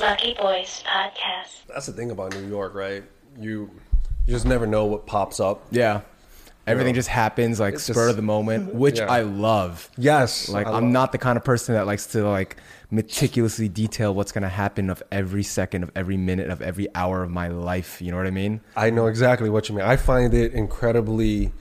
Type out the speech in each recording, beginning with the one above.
Lucky Boys Podcast. That's the thing about New York, right? You you just never know what pops up. Yeah. Everything Yeah. just happens like It's spur just- of the moment, which Yeah. I love. Yes, Like I I'm love- not the kind of person that likes to like meticulously detail what's gonna happen of every second of every minute of every hour of my life. You know what I mean? I know exactly what you mean. I find it incredibly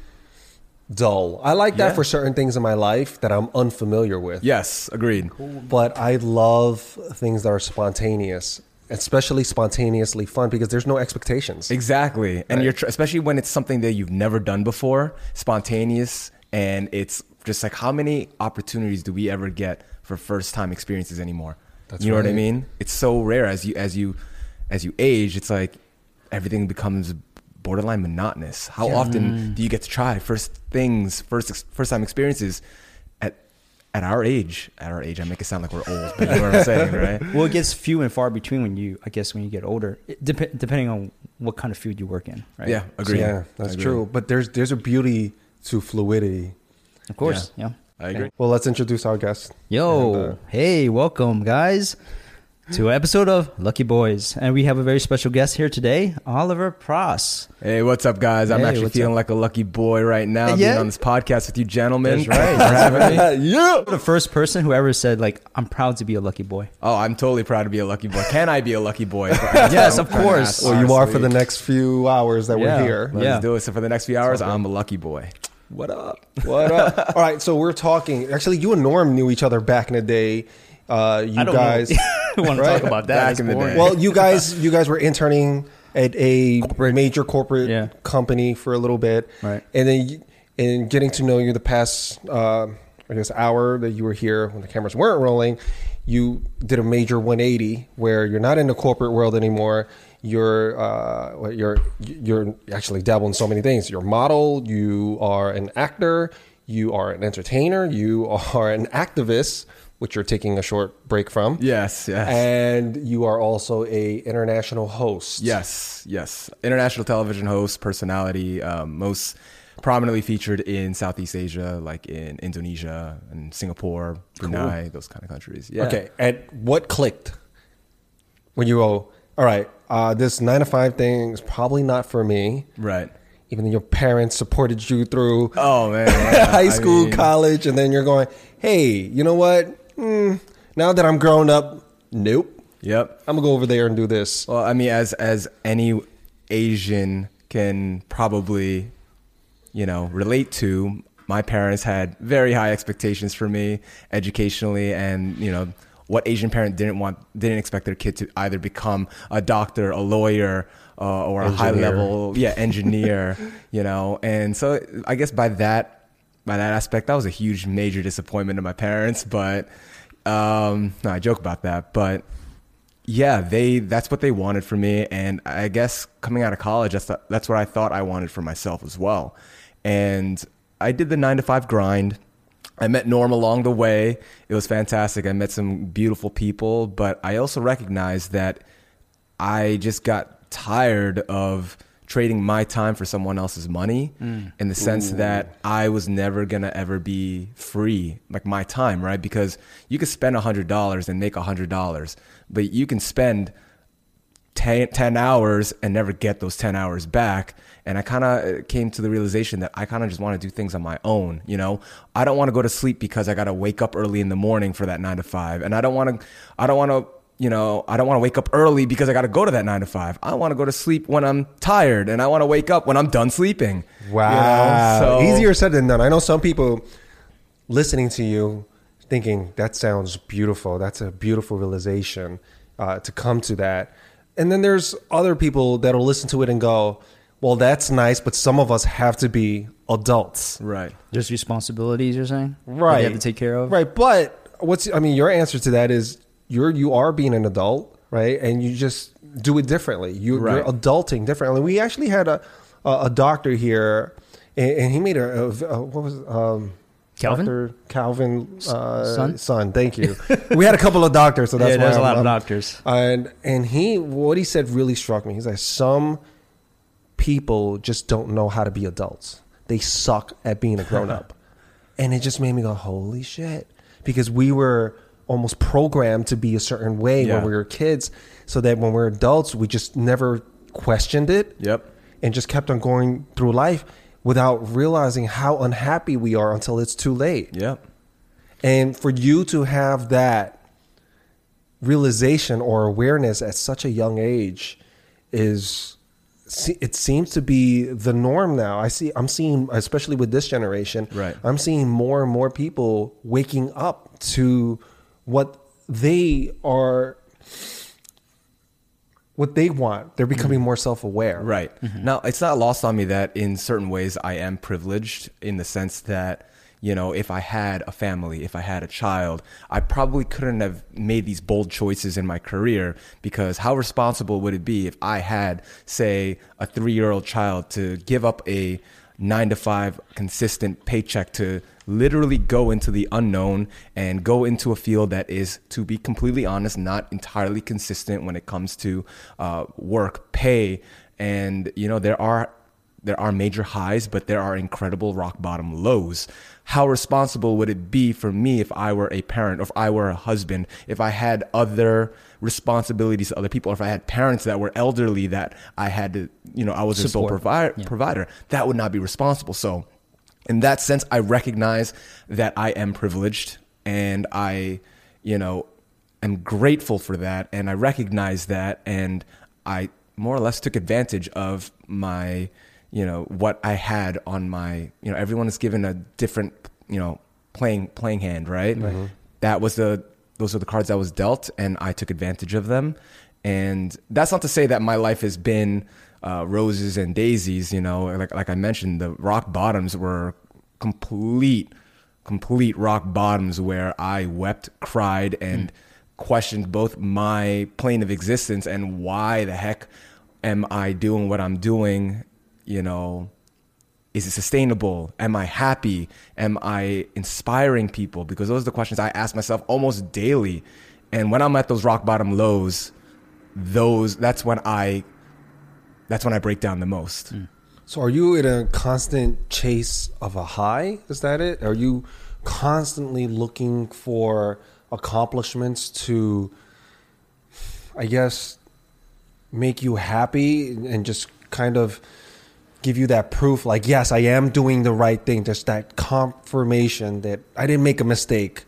dull. I like that Yeah. for certain things in my life that I'm unfamiliar with. Yes, agreed. But I love things that are spontaneous, especially spontaneously fun because there's no expectations. Exactly. And Right. you're tr- especially when it's something that you've never done before, spontaneous, and it's just like how many opportunities do we ever get for first time experiences anymore? That's you know what I mean? It's so rare as you as you as you age, it's like everything becomes borderline monotonous. How often do you get to try first things, first first time experiences at at our age? At our age, I make it sound like we're old, but you know what I'm saying, right? Well, it gets few and far between when you, I guess, when you get older, it dep- depending on what kind of food you work in, right? Yeah, agree. Yeah, that's Agree. true. But there's there's a beauty to fluidity. Of course. Yeah. I agree. Well, let's introduce our guest. Yo, And, uh, hey, welcome, guys, to an episode of Lucky Boys. And we have a very special guest here today, Oliver Pross. Hey, what's up, guys? I'm Hey, actually feeling up? like a lucky boy right now, Yeah. being on this podcast with you gentlemen. That's right. Thanks for yeah. The first person who ever said, like, I'm proud to be a lucky boy. Oh, I'm totally proud to be a lucky boy. Can I be a lucky boy? Yes, of course. Well, you are for the next few hours that Yeah. we're here. Let's Yeah. do it. So for the next few hours. I'm a lucky boy. What up? What up? All right, so we're talking. Actually, you and Norm knew each other back in the day. Uh, you I don't guys, want to Right. talk about that. Back in the day. well, you guys, you guys were interning at a Corporate. major corporate Yeah. company for a little bit, Right. And then, you- and getting to know you the past, uh, I guess, hour that you were here when the cameras weren't rolling, you did a major 180 where you're not in the corporate world anymore. You're uh, you're you're actually dabble in so many things. You're a model. You are an actor. You are an entertainer. You are an activist, which you're taking a short break from. Yes, yes. And you are also a international host. Yes, yes. International television host, personality, um, most prominently featured in Southeast Asia, like in Indonesia and Singapore, Brunei, those kind of countries. Yeah. Okay. And what clicked when you go, all right, uh, this nine to five thing is probably not for me. Right. Even though your parents supported you through Oh man. yeah. high I school, mean, college, and then you're going, hey, you know what? Hmm, now that I'm grown up, nope. Yep. I'm gonna go over there and do this. Well, I mean, as as any Asian can probably, you know, relate to, my parents had very high expectations for me educationally, and you know, what Asian parent didn't want, didn't expect their kid to either become a doctor, a lawyer, uh, or a high level, yeah, engineer, you know, and so I guess by that, by that aspect, that was a huge, major disappointment to my parents, but. Um, no, I joke about that, but yeah, they that's what they wanted for me, and I guess coming out of college, that's that's what I thought I wanted for myself as well. And I did the nine to five grind. I met Norm along the way. It was fantastic. I met some beautiful people, but I also recognized that I just got tired of trading my time for someone else's money mm. in the sense that I was never going to ever be free, like my time, right? Because you could spend $100 and make $100, but you can spend 10, 10 hours and never get those 10 hours back. And I kind of uh, came to the realization that I kind of just want to do things on my own. You know, I don't want to go to sleep because I got to wake up early in the morning for that nine to five. And I don't want to, I don't want to, you know, I don't want to wake up early because I got to go to that nine to five. I want to go to sleep when I'm tired and I want to wake up when I'm done sleeping. you know? Wow. So- Easier said than done. I know some people listening to you thinking that sounds beautiful. That's a beautiful realization uh, to come to that. And then there's other people that'll listen to it and go, well, that's nice, but some of us have to be adults. Right. There's responsibilities, you're saying? that Right. You have to take care of? Right. But what's, I mean, your answer to that is you're, you are being an adult, right? And you just do it differently. You, Right. You're adulting differently. We actually had a, a, a doctor here and, and he made a, a, a what was, um, Calvin? Dr. Calvin uh, Son? son. Thank you. we had a couple of doctors, so that's yeah, why there's a I'm- lot of I'm- doctors. And and he what he said really struck me. He's like some people just don't know how to be adults. They suck at being a grown up. and it just made me go, "Holy shit." Because we were almost programmed to be a certain way Yeah. when we were kids, so that when we're adults, we just never questioned it Yep. and just kept on going through life without realizing how unhappy we are until it's too late. Yep. And for you to have that realization or awareness at such a young age is it seems to be the norm now. I see I'm seeing especially with this generation, Right. I'm seeing more and more people waking up to what they are what they want. They're becoming mm-hmm. more self-aware. Right. Mm-hmm. Now, it's not lost on me that in certain ways I am privileged in the sense that, you know, if I had a family, if I had a child, I probably couldn't have made these bold choices in my career because how responsible would it be if I had, say, a three year old child to give up a nine to five consistent paycheck to literally go into the unknown and go into a field that is, to be completely honest, not entirely consistent when it comes to uh, work, pay, and you know there are there are major highs, but there are incredible rock bottom lows. How responsible would it be for me if I were a parent, or if I were a husband, if I had other responsibilities to other people, or if I had parents that were elderly that I had to, you know, I was a sole Support. provi- provider? That would not be responsible. So, in that sense, I recognize that I am privileged and I, you know, am grateful for that. And I recognize that. And I more or less took advantage of my, you know, what I had on my, you know, everyone is given a different, you know, playing, playing hand, right? That was the, those are the cards I was dealt and I took advantage of them. And that's not to say that my life has been uh, roses and daisies. You know, like like I mentioned, the rock bottoms were complete, complete rock bottoms where I wept, cried, and hmm. questioned both my plane of existence and why the heck am I doing what I'm doing? You know, is it sustainable? Am I happy? Am I inspiring people? Because those are the questions I ask myself almost daily. And when I'm at those rock bottom lows, those that's when I that's when I break down the most. Hmm. So are you in a constant chase of a high? Is that it? Are you constantly looking for accomplishments to I guess make you happy and just kind of give you that proof like yes, I am doing the right thing, just that confirmation that I didn't make a mistake.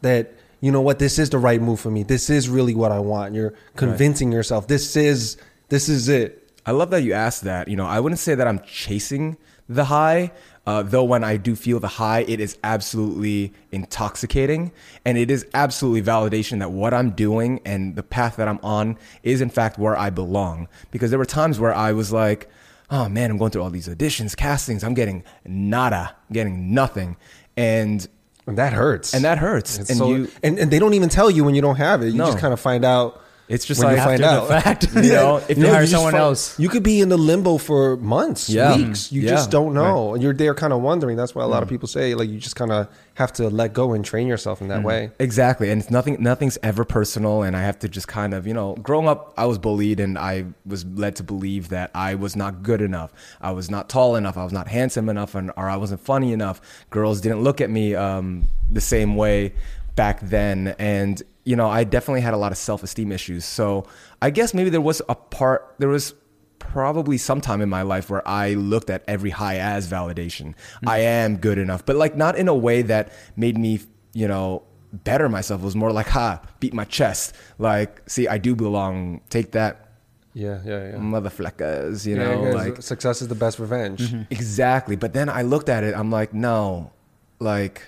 That you know what, this is the right move for me. This is really what I want. You're convincing yourself this is this is it. I love that you asked that. You know, I wouldn't say that I'm chasing the high, uh, though when I do feel the high, it is absolutely intoxicating. And it is absolutely validation that what I'm doing and the path that I'm on is, in fact, where I belong. Because there were times where I was like, oh man, I'm going through all these auditions, castings, I'm getting nada, getting nothing. And And that hurts. and that hurts. It's and so- you and, and they don't even tell you when you don't have it. You No. just kind of find out. It's just when like you find out. fact. You know, if You you hire just someone find- else. You could be in the limbo for months, Yeah. weeks. You mm-hmm. Yeah. just don't know, and you're there, kind of wondering. That's why a lot of mm-hmm. people say, like, you just kind of have to let go and train yourself in that mm-hmm. way. Exactly, and it's nothing. Nothing's ever personal, and I have to just kind of, you know, growing up, I was bullied, and I was led to believe that I was not good enough. I was not tall enough. I was not handsome enough, and or I wasn't funny enough. Girls didn't look at me um, the same way back then, and you know, I definitely had a lot of self esteem issues. So I guess maybe there was a part. There was probably sometime in my life where I looked at every high as validation. Mm-hmm. I am good enough, but like not in a way that made me, you know, better myself. It was more like, ha, beat my chest. Like, see, I do belong. Take that, Yeah, yeah, yeah. motherfuckers. You Yeah, know, guys, like success is the best revenge. Mm-hmm. exactly. But then I looked at it. I'm like, no, like.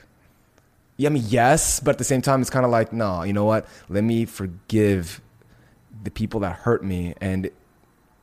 Yeah, I mean, yes, but at the same time, it's kind of like, no, you know what? Let me forgive the people that hurt me, and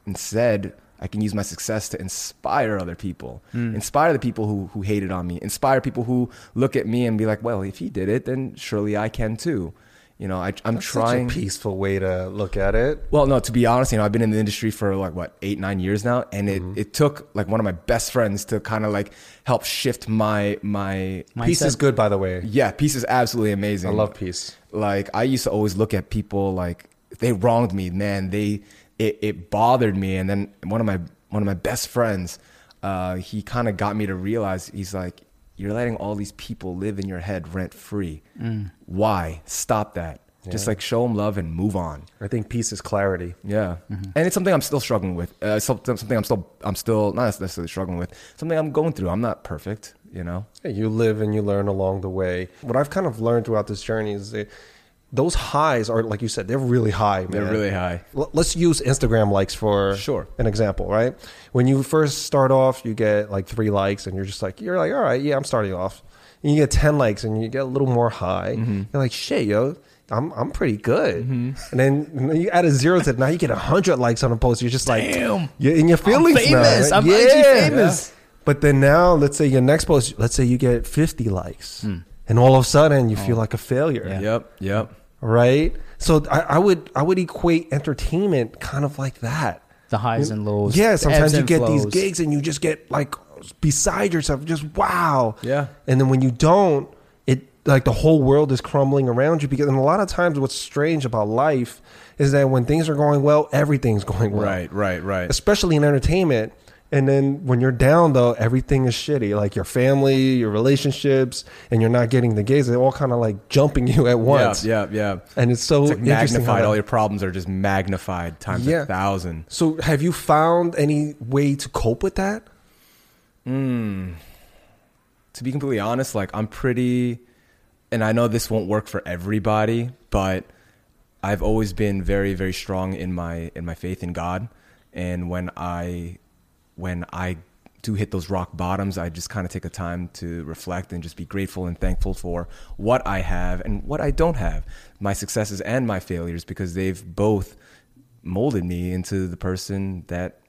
instead, I can use my success to inspire other people, hmm. inspire the people who who hated on me, inspire people who look at me and be like, well, if he did it, then surely I can too. You know, I, I'm That's trying. peaceful way to look at it. Well, no, to be honest, you know, I've been in the industry for like what eight, nine years now, and it, Mm-hmm. it took like one of my best friends to kind of like help shift my my Peace is good, by the way. yeah, peace is absolutely amazing. I love peace. Like I used to always look at people like they wronged me, man, they it, it bothered me, and then one of my one of my best friends, uh, he kind of got me to realize he's like, you're letting all these people live in your head rent free. Mm. Why? Stop that. Just like show them love and move on. I think peace is clarity. Yeah, Mm-hmm. and it's something I'm still struggling with. Uh, something, something I'm still, I'm still not necessarily struggling with. Something I'm going through. I'm not perfect, you know. Yeah, you live and you learn along the way. What I've kind of learned throughout this journey is that those highs are, like you said, they're really high. Man. They're really high. L- Let's use Instagram likes for Sure. an example, right? When you first start off, you get like three likes, and you're just like, you're like, all right, yeah, I'm starting off. And you get ten likes, and you get a little more high. Mm-hmm. You're like, shit, yo, I'm I'm pretty good. And, then, and then you add a zero to it. Now you get hundred likes on a post. You're just like, Damn. you're in your feelings now, famous. right? I'm actually famous. But then now, let's say your next post, let's say you get 50 likes, and all of a sudden you feel oh. like a failure Yeah. Yep, yep. right? So I, I would I would equate entertainment kind of like that. The highs and lows. Yeah, sometimes you get these gigs and you just get like beside yourself, just wow. Yeah. And then when you don't, it like the whole world is crumbling around you because and a lot of times what's strange about life is that when things are going well, everything's going well. Right, right, right. Especially in entertainment. And then when you're down though, everything is shitty. Like your family, your relationships, and you're not getting the gigs. They're all kind of like jumping you at once. Yeah, yeah, yeah. And it's so It's like magnified. that- All your problems are just magnified times Yeah. a thousand. So, have you found any way to cope with that? Hmm. to be completely honest, like I'm pretty, and I know this won't work for everybody, but I've always been very, very strong in my in my faith in God, and when I when I do hit those rock bottoms, I just kind of take a time to reflect and just be grateful and thankful for what I have and what I don't have, my successes and my failures, because they've both molded me into the person that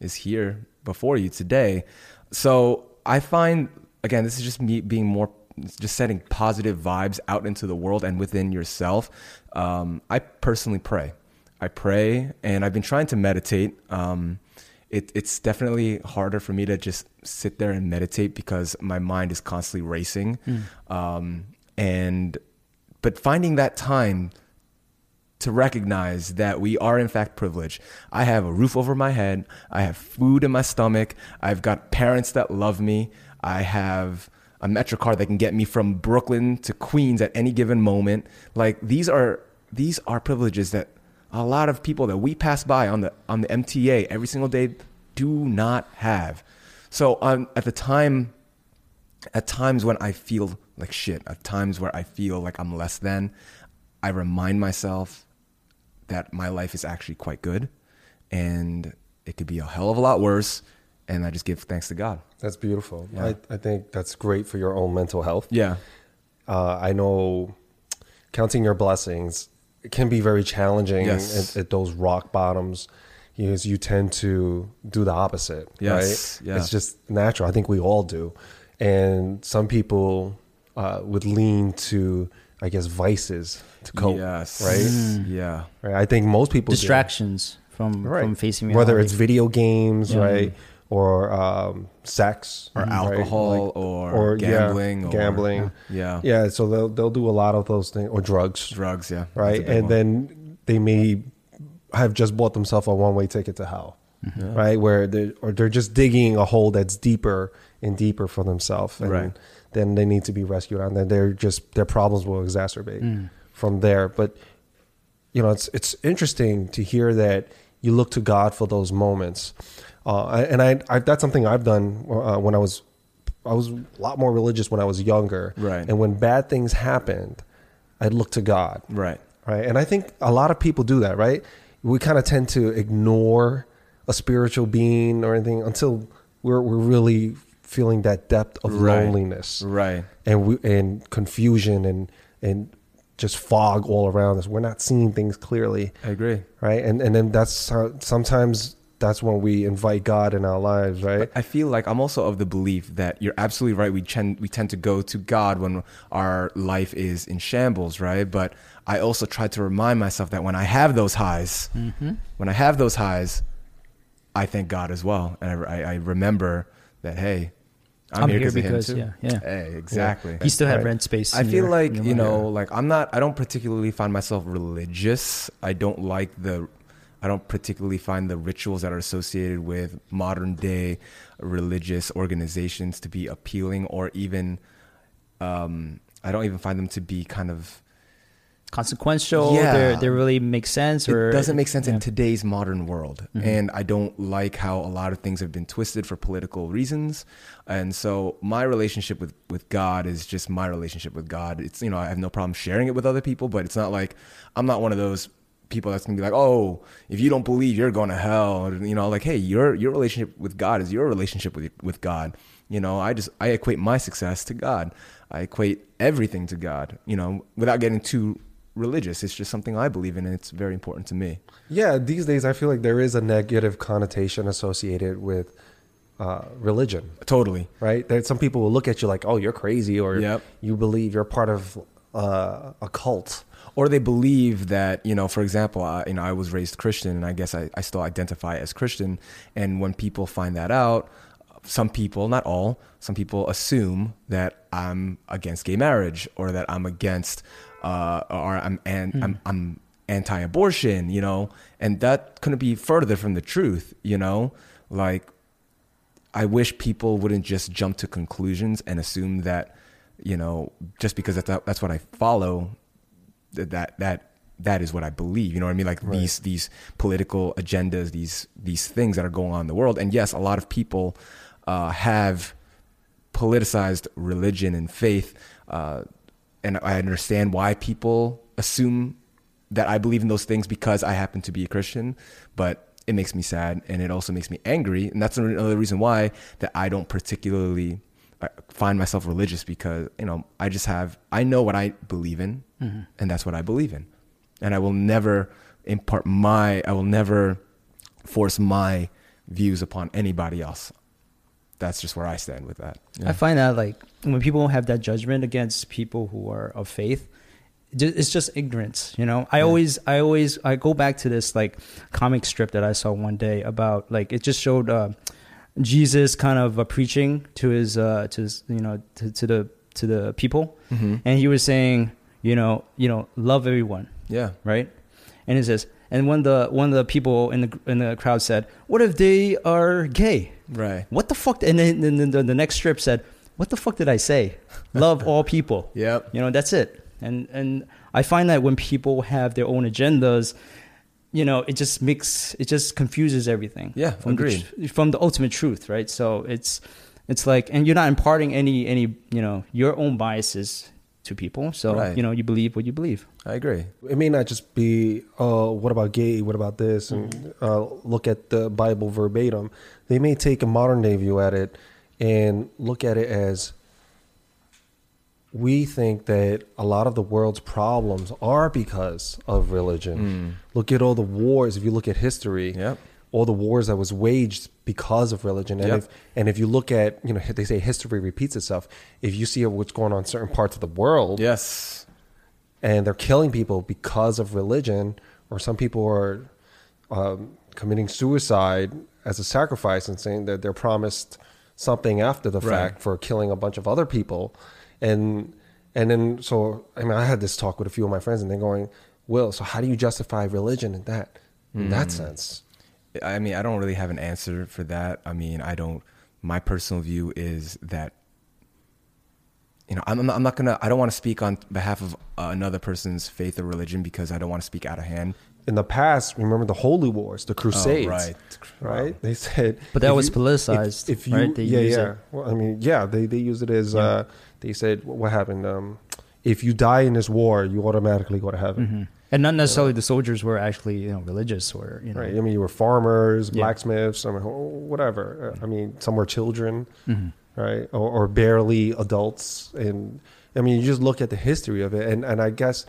is here before you today. So I find, again, this is just me being more, just setting positive vibes out into the world and within yourself. Um, I personally pray. I pray, and I've been trying to meditate. Um, it, it's definitely harder for me to just sit there and meditate because my mind is constantly racing. Um, and, but finding that time to recognize that we are in fact privileged. I have a roof over my head. I have food in my stomach. I've got parents that love me. I have a Metro card that can get me from Brooklyn to Queens at any given moment. Like these are these are privileges that a lot of people that we pass by on the on the MTA every single day do not have. So um, at the time at times when I feel like shit, at times where I feel like I'm less than, I remind myself that my life is actually quite good and it could be a hell of a lot worse. And I just give thanks to God. That's beautiful. Yeah. I, I think that's great for your own mental health. Yeah. Uh, I know counting your blessings can be very challenging Yes. at, at those rock bottoms because you tend to do the opposite. Yes, right? yeah. It's just natural. I think we all do. And some people uh, would lean to, I guess, vices to cope. Yes. Right? Mm. Mm. Yeah. Right. I think most people do. distractions from right. from facing reality. whether it's video games, Yeah. right, mm. Or um, sex, Or right? alcohol Like- or, yeah, gambling. or, gambling. Yeah. Yeah, so they'll they'll do a lot of those things or drugs, Drugs. Yeah. Right? And one. then they may have just bought themselves a one way ticket to hell, right? Where they or they're just digging a hole that's deeper and deeper for themselves, and Right. then they need to be rescued, and then they're just their problems will exacerbate Mm. from there. But you know, it's it's interesting to hear that you look to God for those moments, uh, and I, I that's something I've done uh, when I was I was a lot more religious when I was younger, Right. And when bad things happened, I'd look to God, Right. right? And I think a lot of people do that, right? We kind of tend to ignore a spiritual being or anything until we're we're really feeling that depth of Right. loneliness, Right. and we and confusion and and just fog all around us. We're not seeing things clearly, I agree. right? And and then that's how, sometimes that's when we invite God in our lives, right? I feel like I'm also of the belief that you're absolutely right. We tend we tend to go to God when our life is in shambles, right? But I also try to remind myself that when I have those highs, mm-hmm. when I have those highs, I thank God as well, and I, I, I remember that hey, I'm, I'm here, here 'cause of because- him too. yeah, yeah. Hey, exactly. you still have Right. rent space. I feel your- like you mind. know, like I'm not. I don't particularly find myself religious. I don't like the. I don't particularly find the rituals that are associated with modern day religious organizations to be appealing, or even um, I don't even find them to be kind of Consequential. Yeah. They're, really make sense. Or it doesn't make sense yeah. in today's modern world Mm-hmm. and i don't like how a lot of things have been twisted for political reasons and so my relationship with with god is just my relationship with god it's you know i have no problem sharing it with other people but it's not like i'm not one of those people that's gonna be like oh if you don't believe you're going to hell you know like hey your your relationship with god is your relationship with with god you know i just i equate my success to god i equate everything to god you know without getting too religious it's just something i believe in and it's very important to me Yeah, these days I feel like there is a negative connotation associated with uh, religion, Totally. right? That some people will look at you like, "Oh, you're crazy," or Yep. you believe you're part of uh, a cult. Or they believe that, you know, for example, I, you know, I was raised Christian and I guess I, I still identify as Christian. And when people find that out, some people, not all, some people assume that I'm against gay marriage or that I'm against, uh, or I'm, an, I'm, I'm anti-abortion, you know, and that couldn't be further from the truth, you know, like I wish people wouldn't just jump to conclusions and assume that, you know, just because that's that's what I follow, that that that is what I believe. You know what I mean? Like these these political agendas, these these things that are going on in the world. And yes, a lot of people uh, have politicized religion and faith, uh, and I understand why people assume that I believe in those things because I happen to be a Christian, but it makes me sad and it also makes me angry, and that's another reason why that I don't particularly find myself religious because you know I just have I know what I believe in, and that's what I believe in, and I will never impart my I will never force my views upon anybody else. That's just where I stand with that. I find that like when people have that judgment against people who are of faith, it's just ignorance, you know. I always, I always, I go back to this like comic strip that I saw one day about like it just showed uh, Jesus kind of uh, preaching to his, uh, to his, you know, to, to the to the people, Mm-hmm. and he was saying, you know, you know, love everyone, yeah, right? And it says, and when the one of the people in the in the crowd said, "What if they are gay?" right. What the fuck? And then, then the, the next strip said, "What the fuck did I say? Love all people." Yep. You know, that's it. And and I find that when people have their own agendas, you know, it just makes it just confuses everything. Yeah, from the, agreed. tr- from the ultimate truth, right? So it's it's like, and you're not imparting any any you know your own biases to people. So Right. you know, you believe what you believe. I agree. It may not just be, oh, what about gay? What about this? And uh, look at the Bible verbatim. They may take a modern day view at it and look at it as we think that a lot of the world's problems are because of religion. Look at all the wars. If you look at history, Yep. all the wars that was waged because of religion. And Yep. if and if you look at, you know, they say history repeats itself. If you see what's going on in certain parts of the world, Yes. and they're killing people because of religion, or some people are um, committing suicide as a sacrifice and saying that they're promised something after the Right. fact for killing a bunch of other people, and and then so I mean I had this talk with a few of my friends and they're going, Will, so how do you justify religion in that in that sense? I mean, I don't really have an answer for that. I mean, I don't. My personal view is that, you know, I'm, I'm not, I'm not gonna. I don't want to speak on behalf of uh, another person's faith or religion because I don't want to speak out of hand. In the past, remember the Holy Wars, the Crusades, Oh, right. right? They said, But that was you- politicized, If, if you, right? They yeah, use yeah. it. Well, I mean, yeah, they they use it as uh, they said what happened. Um, if you die in this war, you automatically go to heaven. Mhm. And not necessarily the soldiers were actually you know religious or you know. Right. I mean, you were farmers, Yeah. blacksmiths, I mean, whatever. Uh, I mean, some were children, Mhm. right, or, or barely adults. And I mean, you just look at the history of it, and and I guess,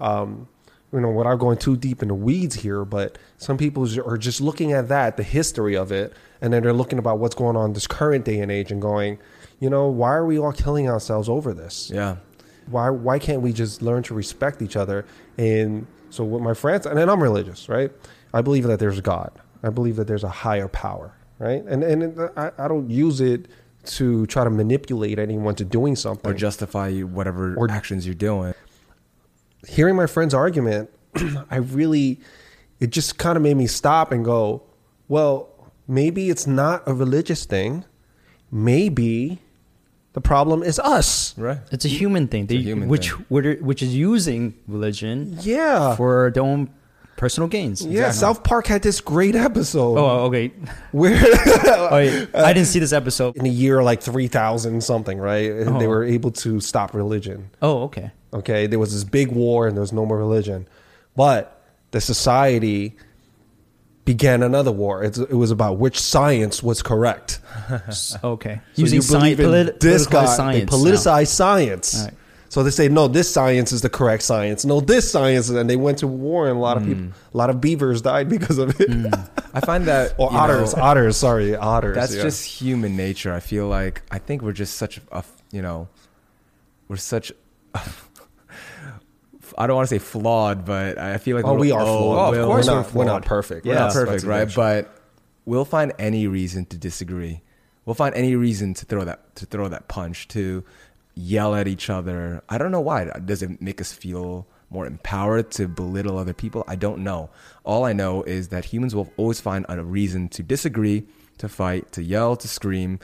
um, you know, without going too deep in the weeds here, but some people are just looking at that, the history of it, and then they're looking about what's going on this current day and age, and going, you know, why are we all killing ourselves over this? Yeah. why why can't we just learn to respect each other and so with my friends and i'm religious right i believe that there's god i believe that there's a higher power right and and uh, i, I don't use it to try to manipulate anyone to doing something Or justify whatever Or- actions you're doing. Hearing my friend's argument i really it just kind of made me stop and go, well, maybe it's not a religious thing. Maybe the problem is us. Right. It's a human thing, they, human which thing. which which is using religion Yeah. for their own personal gains. yeah, South Park had this great episode Oh, oh okay. where Oh, wait. I didn't see this episode. in a year like 3000 something, right? and They Oh. were able to stop religion. Oh, okay. Okay, there was this big war and there was no more religion, but the society began another war. It's, it was about which science was correct. Okay. So Using you believe science, in polit- this guy, politicized science. they politicize science. All right. So they say no, this science is the correct science. No, this science, and they went to war, and a lot of people, hmm. a lot of beavers died because of it, hmm. I find that or otters, know, otters. Sorry, otters. That's yeah. just human nature. I feel like I think we're just such a you know, we're such. I don't want to say flawed, but I feel like Oh, we're- we are flawed. we'll- of course we're not- we're not perfect. We're Yeah, not perfect, right? But we'll find any reason to disagree. We'll find any reason to throw that to throw that punch to yell at each other. I don't know why. Does it make us feel more empowered to belittle other people? I don't know. All I know is that humans will always find a reason to disagree, to fight, to yell, to scream,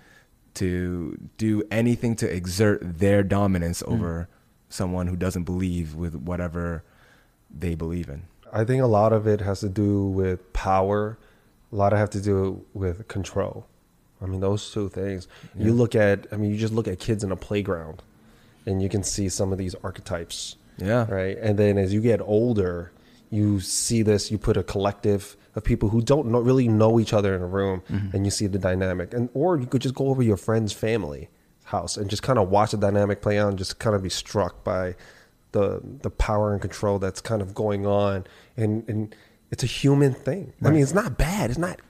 to do anything to exert their dominance hmm. over someone who doesn't believe with whatever they believe in. I think a lot of it has to do with power. A lot of have to do with control. I mean, those two things. You look at, I mean, you just look at kids in a playground, and you can see some of these archetypes, Yeah. right? And then as you get older, you see this. You put a collective of people who don't know, really know each other in a room, mm-hmm. and you see the dynamic. And or you could just go over your friend's family house and just kind of watch the dynamic play out, and just kind of be struck by the the power and control that's kind of going on. And and it's a human thing. I mean it's not bad. It's not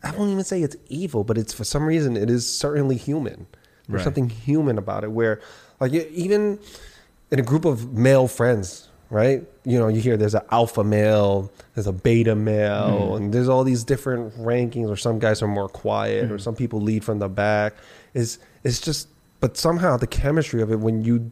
i won't even say it's evil but it's for some reason it is certainly human. There's Right. something human about it where like even in a group of male friends right? You know you hear there's an alpha male there's a beta male hmm. and there's all these different rankings or some guys are more quiet or hmm. some people lead from the back. Is it's just but somehow the chemistry of it when you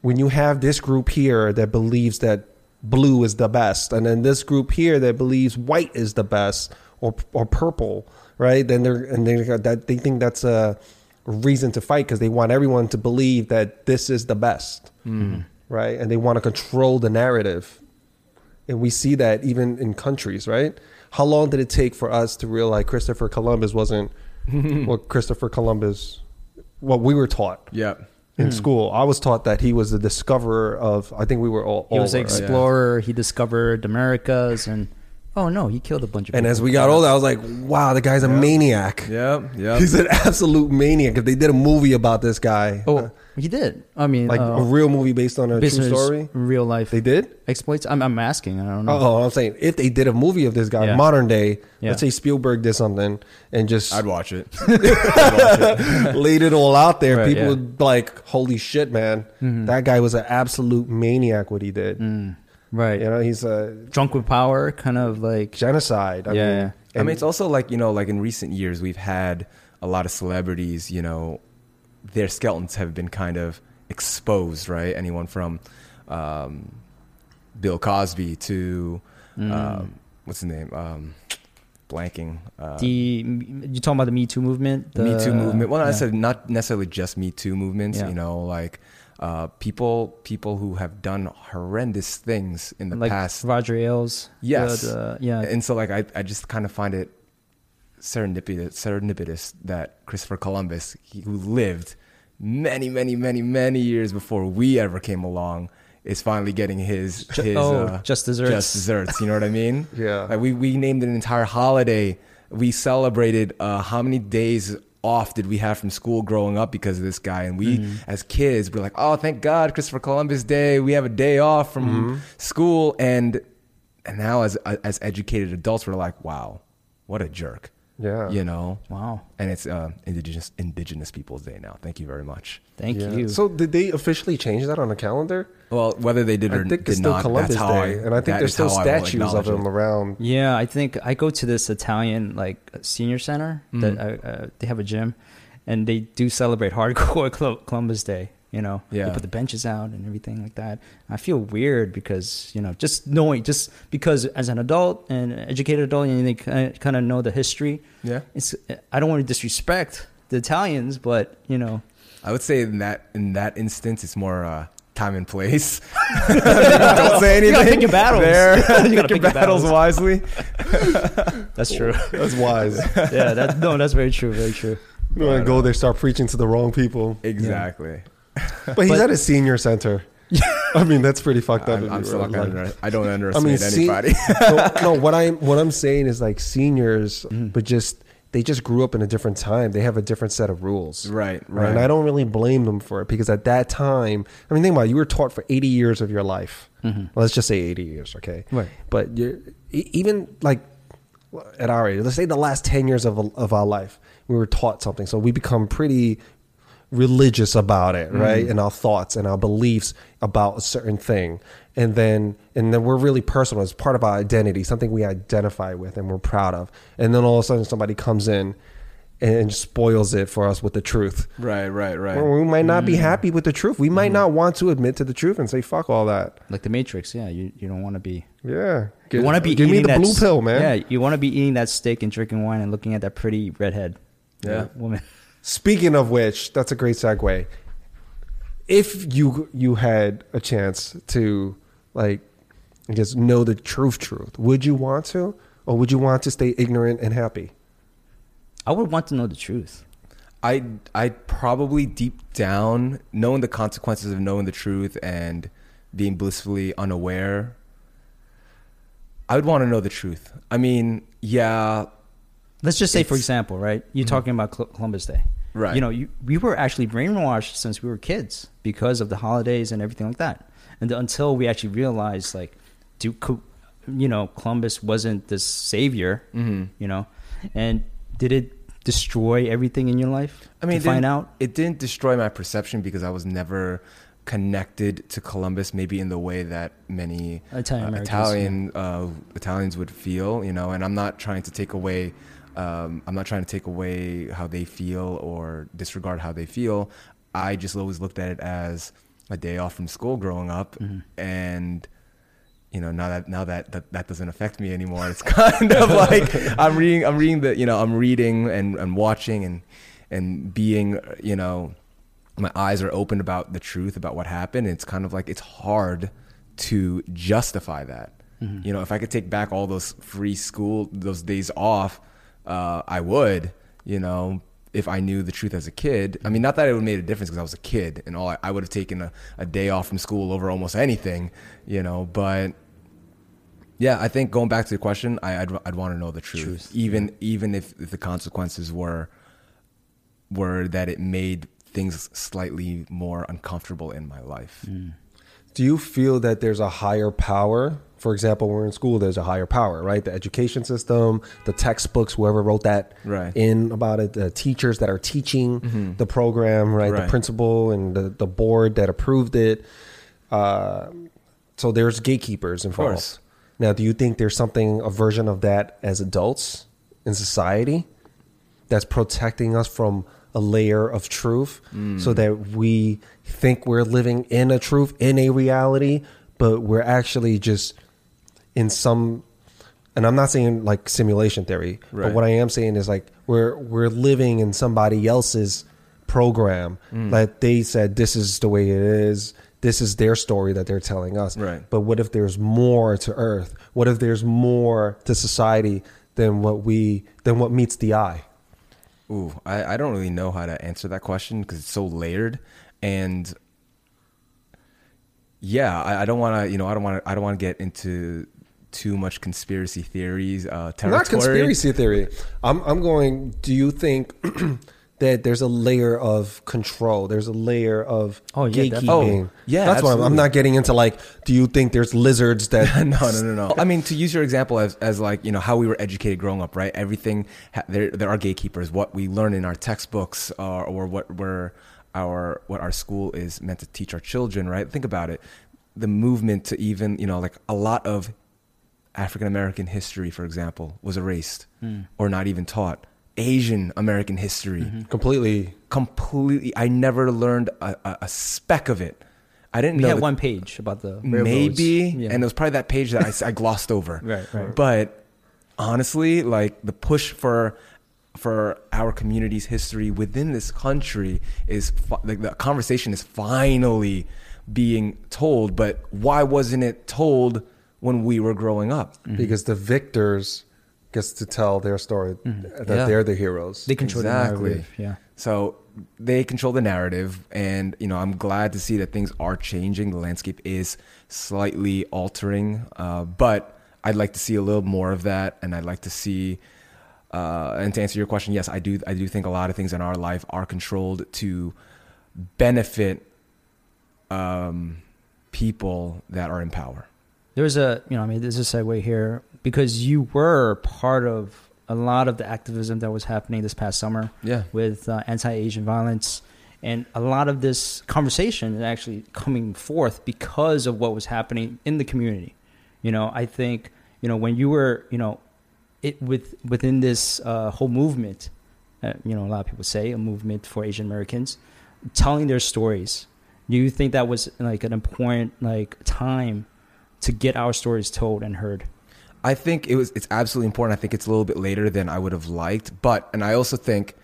when you have this group here that believes that blue is the best, and then this group here that believes white is the best, or or purple, right? Then they're and they that they think that's a reason to fight because they want everyone to believe that this is the best, mm-hmm. right? And they want to control the narrative, and we see that even in countries, right? How long did it take for us to realize Christopher Columbus wasn't what Christopher Columbus, what we were taught? Yeah. in hmm. school. I was taught that he was the discoverer of. I think we were all. He was all an right? explorer. He discovered Americas, and oh no, he killed a bunch of And people. as we got older, I was like, "Wow, the guy's a maniac. Yep. Yep. He's an absolute maniac." If they did a movie about this guy, oh, he did. I mean, like uh, a real movie based on a true business, story, real life they did. exploits. I'm, I'm asking. I don't know. Oh, I'm saying if they did a movie of this guy, Yeah. modern day, Yeah. let's say Spielberg did something and just I'd watch it. laid it all out there, Right, people yeah. would be like, "Holy shit, man! That guy was an absolute maniac. What he did, right. you know, he's a Drunk with power, kind of like genocide. I Yeah, mean, yeah. I mean, it's also like you know, like in recent years, we've had a lot of celebrities. You know, their skeletons have been kind of exposed, right? Anyone from um, Bill Cosby to um, what's his name? Um, blanking. Uh, the you talking about the Me Too movement? The, Me Too movement. Well, not yeah. necessarily, not necessarily just Me Too movements. Yeah. You know, like uh, people people who have done horrendous things in the like past. Roger Ailes. Yes. the- the- yeah. And so, like, I, I just kind of find it serendipitous, serendipitous that Christopher Columbus, he, who lived many, many, many, many years before we ever came along, is finally getting his his oh, uh, just desserts. just desserts. You know what I mean? Yeah. Like we we named an entire holiday. We celebrated uh, how many days off did we have from school growing up because of this guy? And we, Mm-hmm. as kids, we're like, oh, thank God, Christopher Columbus Day. We have a day off from Mm-hmm. school. And and now as as educated adults, we're like, wow, what a jerk. Yeah. You know. Wow. And it's uh, indigenous Indigenous Peoples Day now. Thank you very much. Thank Yeah. you. So did they officially change that on the calendar? Well, whether they did or I think did it's still not, Columbus that's how Day, I, and I think there's still how I will statues of acknowledge him around. Yeah, I think I go to this Italian like senior center that Mm-hmm. uh, uh, they have a gym, and they do celebrate hardcore Columbus Day. You know, Yeah. they put the benches out and everything like that. I feel weird because you know, just knowing, just because as an adult and an educated adult, and they kind of know the history. Yeah. It's I don't want to disrespect the Italians, but you know, I would say in that in that instance, it's more uh, time and place. Don't say anything. You gotta pick your battles. There, You gotta pick your pick your battles battles. wisely. that's true. That's wise. yeah, that no, that's very true, very true. You don't want to go there, start preaching to the wrong people. Exactly. But he's at a senior center. I mean, that's pretty fucked up. I'm, I'm still not gonna under, I don't I underestimate mean, see, anybody. no, no, what I'm what I'm saying is like seniors, Mm-hmm. but just they just grew up in a different time. They have a different set of rules. right, Right. And I don't really blame them for it because at that time, I mean, think about it, you were taught for 80 years of your life. Let's just say 80 years, okay? Right. But you're, even like at our age, let's say the last 10 years of, of our life, we were taught something. So we become pretty religious about it, right? Mm-hmm. And our thoughts and our beliefs about a certain thing. And then and then we're really personal. It's part of our identity, something we identify with and we're proud of. And then all of a sudden somebody comes in and spoils it for us with the truth. right, right, right. Or we might not be mm. happy with the truth. We might mm-hmm. not want to admit to the truth and say fuck all that. Like the Matrix, yeah. You you don't want to be. Yeah. You want to be give me the blue pill, man. Yeah, you want to be eating that steak and drinking wine and looking at that pretty redhead. Yeah. Uh, woman. Speaking of which, that's a great segue. If you you had a chance to like I guess know the truth truth, would you want to? Or would you want to stay ignorant and happy? I would want to know the truth. I I probably deep down knowing the consequences of knowing the truth and being blissfully unaware. I would want to know the truth. I mean, yeah, Let's just say, for example, right? You're mm-hmm. talking about Columbus Day, Right. You know, you, we were actually brainwashed since we were kids because of the holidays and everything like that, and until we actually realized, like, do you know, Columbus wasn't the savior, Mm-hmm. you know, and did it destroy everything in your life? I mean, to find out. It didn't destroy my perception because I was never connected to Columbus, maybe in the way that many Italian uh, Italian uh, Italians would feel. You know, and I'm not trying to take away. Um, I'm not trying to take away how they feel or disregard how they feel. I just always looked at it as a day off from school growing up, Mm-hmm. and you know now that now that, that that doesn't affect me anymore it's kind of like i'm reading i'm reading the you know i'm reading and and watching and and being you know my eyes are open about the truth about what happened it's kind of like it's hard to justify that you know if i could take back all those free school those days off uh, i would you know if I knew the truth as a kid, I mean, not that it would have made a difference because I was a kid and all. I, I would have taken a, a day off from school over almost anything, you know. But yeah, I think going back to the question, I, I'd I'd want to know the truth, Truth, even even if, if the consequences were were that it made things slightly more uncomfortable in my life. Do you feel that there's a higher power? For example, we're in school, there's a higher power, right? The education system, the textbooks, whoever wrote that Right. in about it, the teachers that are teaching the program, right? The principal and the, the board that approved it. Uh, so there's gatekeepers involved. Now, do you think there's something, a version of that as adults in society that's protecting us from a layer of truth so that we think we're living in a truth, in a reality, but we're actually just in some and I'm not saying like simulation theory, but what I am saying is like we're we're living in somebody else's program mm. that they said this is the way it is. This is their story that they're telling us. Right. But what if there's more to Earth? What if there's more to society than what we than what meets the eye? Ooh, I, I don't really know how to answer that question because it's so layered, and yeah, I, I don't want to, you know, I don't want to, I don't want to get into too much conspiracy theories. Uh, territory. Not conspiracy theory. I'm I'm going. Do you think that there's a layer of control? There's a layer of Oh, yeah, gatekeeping. definitely. Oh, yeah, that's why I'm, I'm not getting into. Like, do you think there's lizards that? no, no, no, no. I mean, to use your example as, as like you know how we were educated growing up, right? Everything ha- there there are gatekeepers. What we learn in our textbooks, uh, or what we're our what our school is meant to teach our children, right? Think about it. The movement to even you know like a lot of African American history, for example, was erased or not even taught. Asian American history. Mm-hmm. Completely. Completely, I never learned a, a, a speck of it. I didn't We know had that- one page about the railroads. maybe, Yeah. and it was probably that page that I glossed over. Right, right. But honestly, like the push for for our community's history within this country is like the conversation is finally being told. But why wasn't it told when we were growing up? Because the victors gets to tell their story that Yeah. they're the heroes. they control Exactly. the narrative. Yeah. So they control the narrative, and you know I'm glad to see that things are changing. The landscape is slightly altering, uh, but I'd like to see a little more of that, and I'd like to see. Uh, and to answer your question, yes, I do. I do think a lot of things in our life are controlled to benefit um, people that are in power. There's a, you know, I mean, there's a segue here because you were part of a lot of the activism that was happening this past summer Yeah, with uh, anti-Asian violence, and a lot of this conversation is actually coming forth because of what was happening in the community. You know, I think you know when you were, you know, it with within this uh, whole movement, uh, you know, a lot of people say a movement for Asian Americans, telling their stories. Do you think that was like an important like time to get our stories told and heard? I think it was. It's absolutely important. I think it's a little bit later than I would have liked, but and I also think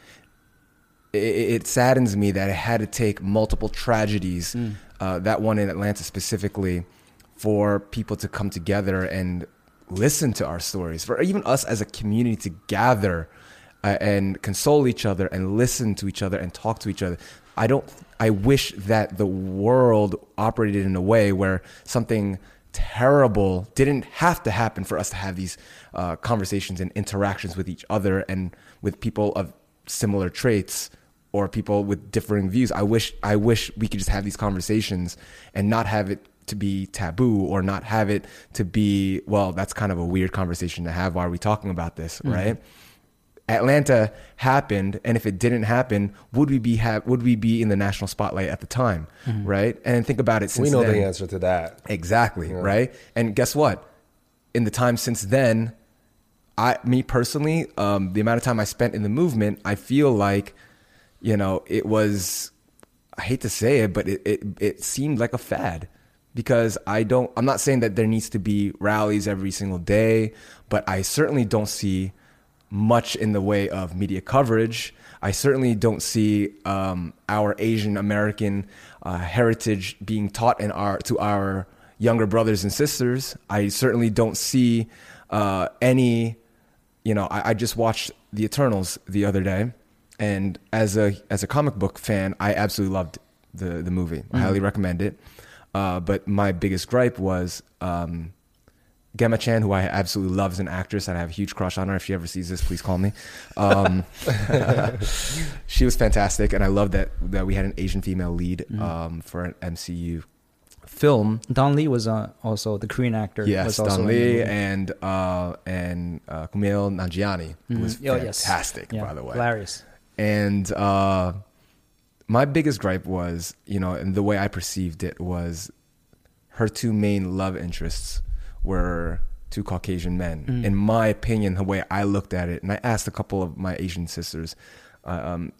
it, it saddens me that it had to take multiple tragedies, uh, that one in Atlanta specifically, for people to come together and listen to our stories. For even us as a community to gather uh, and console each other and listen to each other and talk to each other. I don't. I wish that the world operated in a way where something terrible didn't have to happen for us to have these uh, conversations and interactions with each other and with people of similar traits or people with differing views. I wish I wish we could just have these conversations and not have it to be taboo or not have it to be well that's kind of a weird conversation to have why are we talking about this right Atlanta happened, and if it didn't happen, would we be ha- would we be in the national spotlight at the time, right? And think about it. Since we know then, the answer to that. Exactly, right? And guess what? In the time since then, I me personally, um, the amount of time I spent in the movement, I feel like, you know, it was I hate to say it, but it, it it seemed like a fad because I don't I'm not saying that there needs to be rallies every single day, but I certainly don't see much in the way of media coverage. I certainly don't see um, our Asian American uh, heritage being taught in our to our younger brothers and sisters. I certainly don't see uh, any. You know, I, I just watched The Eternals the other day, and as a as a comic book fan, I absolutely loved the the movie. I highly recommend it. Uh, but my biggest gripe was. Um, Gemma Chan, who I absolutely love as an actress, and I have a huge crush on her. If she ever sees this, please call me. Um, she was fantastic, and I love that that we had an Asian female lead um, for an MCU film. Don Lee was uh, also the Korean actor. Yes, was also Don Lee and uh, and uh, Kumail Nanjiani who was Oh, yes. fantastic, Yeah, by the way. hilarious. And uh, my biggest gripe was, you know, and the way I perceived it was her two main love interests were two Caucasian men. In my opinion, the way I looked at it, and I asked a couple of my Asian sisters, uh, um,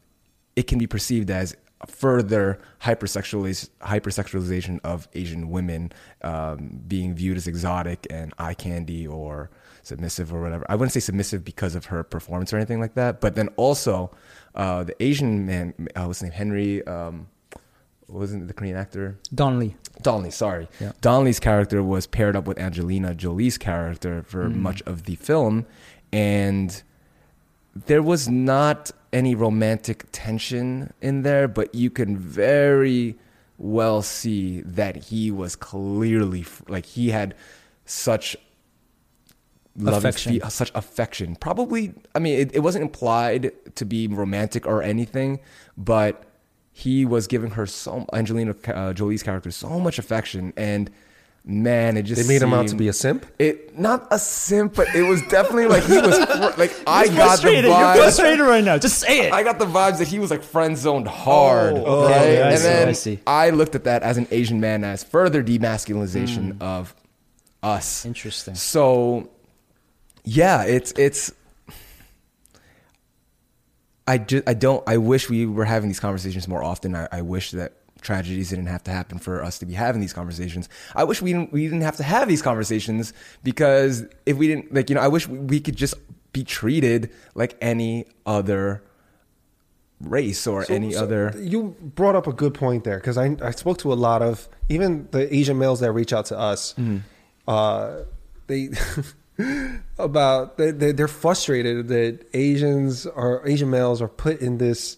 it can be perceived as further hypersexualiz- hypersexualization of Asian women um, being viewed as exotic and eye candy or submissive or whatever. I wouldn't say submissive because of her performance or anything like that, but then also uh, the Asian man, uh, what's his name, Henry, um, wasn't it, the Korean actor? Don Lee. Don Lee, sorry. Yeah. Don Lee's character was paired up with Angelina Jolie's character for much of the film, and there was not any romantic tension in there, but you can very well see that he was clearly like he had such love and Affection. fe- such affection. Probably, I mean, it, it wasn't implied to be romantic or anything, but he was giving her so Angelina uh, Jolie's character so much affection, and man, it just They made him out to be a simp. it not a simp, but it was definitely like he was like I got the frustrated. You're frustrated right now. Just say it. I got the vibes that he was like friend zoned hard, Oh, right? okay, I and see, then I see. I looked at that as an Asian man as further demasculinization of us. Interesting. So, yeah, it's it's. I just I don't I wish we were having these conversations more often. I, I wish that tragedies didn't have to happen for us to be having these conversations. I wish we didn't we didn't have to have these conversations because if we didn't like you know I wish we could just be treated like any other race or So- any so other You brought up a good point there because I I spoke to a lot of even the Asian males that reach out to us. Mm-hmm. Uh, they about they, they they're frustrated that Asians or Asian males are put in this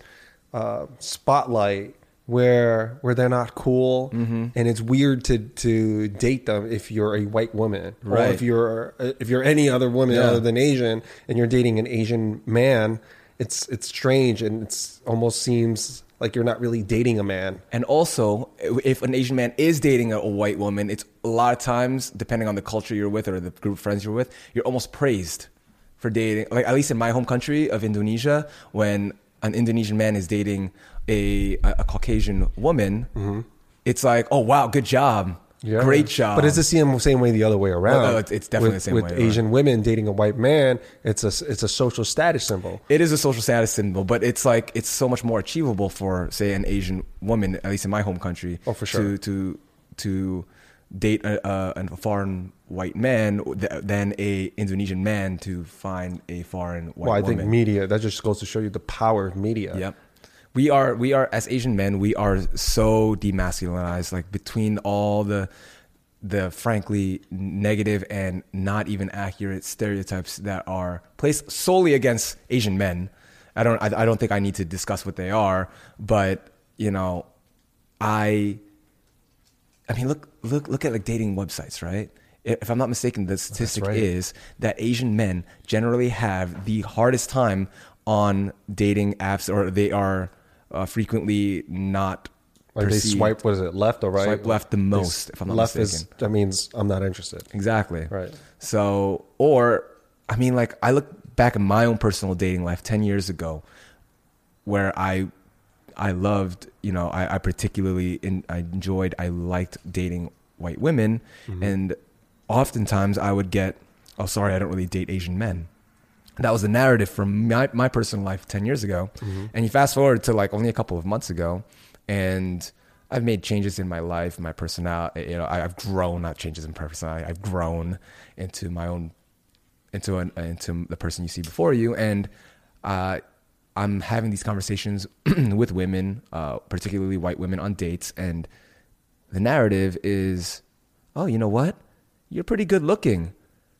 uh, spotlight where where they're not cool Mm-hmm. and it's weird to to date them if you're a white woman or Right. if you're if you're any other woman Yeah. other than Asian and you're dating an Asian man it's it's strange and it's almost seems like you're not really dating a man And also, if an Asian man is dating a, white woman, it's a lot of times, depending on the culture you're with or the group of friends you're with, you're almost praised for dating. Like, at least in my home country of Indonesia, when an Indonesian man is dating a, a, a Caucasian woman, mm-hmm. it's like, oh, wow, good job. Great job. But it's the same same way the other way around. Well, it's- it's definitely with, the same with way around. Asian women dating a white man. It's a it's a social status symbol. It is a social status symbol, but it's like it's so much more achievable for, say, an Asian woman, at least in my home country, Oh, for sure. to to to date a, a, a foreign white man than a Indonesian man to find a foreign white well, I woman. think media that just goes to show you the power of media. Yep. We are we are as Asian men, we are so demasculinized, like between all the the frankly negative and not even accurate stereotypes that are placed solely against Asian men. I don't I, I don't think I need to discuss what they are, but you know, I I mean look look look at like dating websites, right? If I'm not mistaken, the statistic right. is that Asian men generally have the hardest time on dating apps, or they are uh, frequently not. Like they swipe, what is it, left or right? Swipe left the most, if I'm not left mistaken. is that means I'm not interested. Exactly. Right. So, or I mean, like I look back at my own personal dating life ten years ago, where I, I loved, you know, I, I particularly in, I enjoyed, I liked dating white women, and oftentimes I would get, oh, sorry, I don't really date Asian men. That was the narrative from my, my personal life 10 years ago. And you fast forward to like only a couple of months ago, and I've made changes in my life, my personality. You know, I- I've grown, not changes in personality. I've grown into my own, into an, into the person you see before you, and uh, I'm having these conversations with women, uh, particularly white women, on dates, and the narrative is, oh, you know what? You're pretty good looking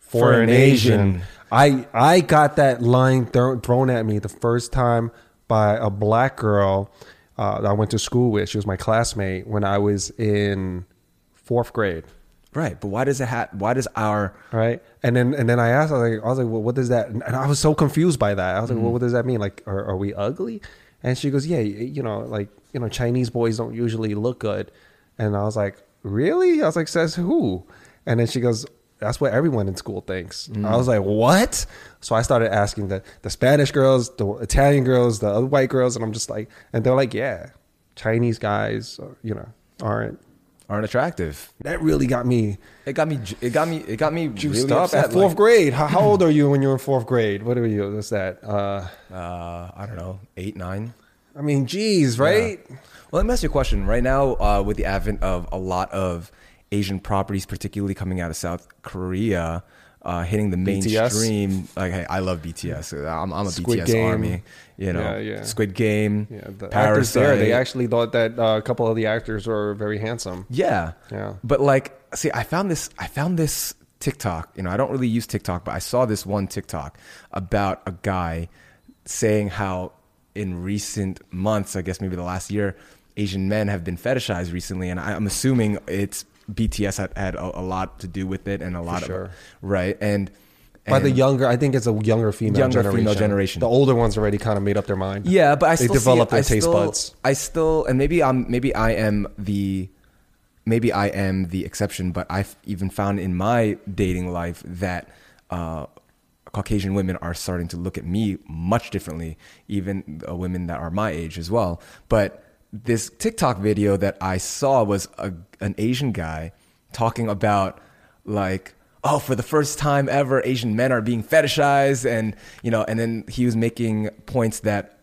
For an Asian, I I got that line thro- thrown at me the first time by a black girl uh, that I went to school with. She was my classmate when I was in fourth grade. Right, but why does it have? Why does our right? And then and then I asked, I was like, I was like, well, what does that? And I was so confused by that. I was like, well, what does that mean? Like, are, are we ugly? And she goes, yeah, you know, like you know, Chinese boys don't usually look good. And I was like, really? I was like, says who? And then she goes, that's what everyone in school thinks. I was like, what? So I started asking the the Spanish girls, the Italian girls, the other white girls, and I'm just like, and they're like, yeah, Chinese guys, uh, you know, aren't. aren't attractive? That really got me It got me. It got me. It got me juiced really up at fourth like, grade. How, how old are you when you're in fourth grade? What are you? What's that? Uh, Uh, I don't know, eight, nine. I mean, geez, right? Well, let me ask you a question. Right now, uh, with the advent of a lot of Asian properties, particularly coming out of South Korea, uh, hitting the mainstream. Like, hey, I love BTS. I'm, I'm a Squid BTS Game. army. You know, Yeah, yeah. Squid Game. Yeah, the actors Parasite. there, they actually thought that uh, a couple of the actors were very handsome. Yeah. Yeah. But like, see, I found this. I found this TikTok. You know, I don't really use TikTok, but I saw this one TikTok about a guy saying how in recent months, I guess maybe the last year, Asian men have been fetishized recently, and I'm assuming it's BTS had, had a, a lot to do with it, and a lot sure. of right and. By the younger, I think it's a younger female Younger generation. female generation. The older ones already kind of made up their mind. Yeah, but I they still develop their I taste still, buds. I still, and maybe I'm, maybe I am the, maybe I am the exception. But I've even found in my dating life that uh, Caucasian women are starting to look at me much differently, even uh, women that are my age as well. But this TikTok video that I saw was a, an Asian guy talking about like oh for the first time ever asian men are being fetishized and you know and then he was making points that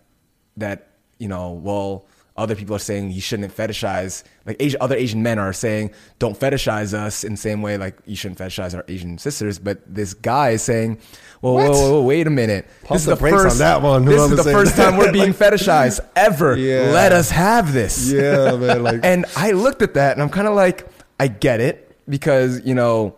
that you know, well, other people are saying you shouldn't fetishize. Like Asian, other Asian men are saying, don't fetishize us in the same way like you shouldn't fetishize our Asian sisters. But this guy is saying, well, whoa, whoa, whoa, wait a minute. Pump this is the brakes on first. that one. This is the first time we're being fetishized ever. Yeah. Let us have this. Yeah, man. Like, And I looked at that and I'm kind of like, I get it because, you know,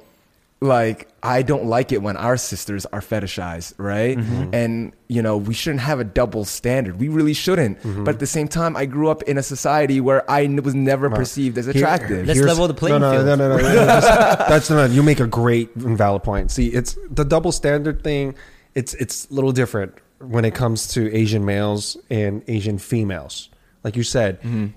like I don't like it when our sisters are fetishized, right? Mm-hmm. And, you know, we shouldn't have a double standard. We really shouldn't. Mm-hmm. But at the same time, I grew up in a society where I was never perceived as Here- attractive. Let's level the playing no, no, field. No, no, no, no. That's, that's not. You make a great and valid point. See, it's the double standard thing. It's it's a little different when it comes to Asian males and Asian females. Like you said, Mm-hmm.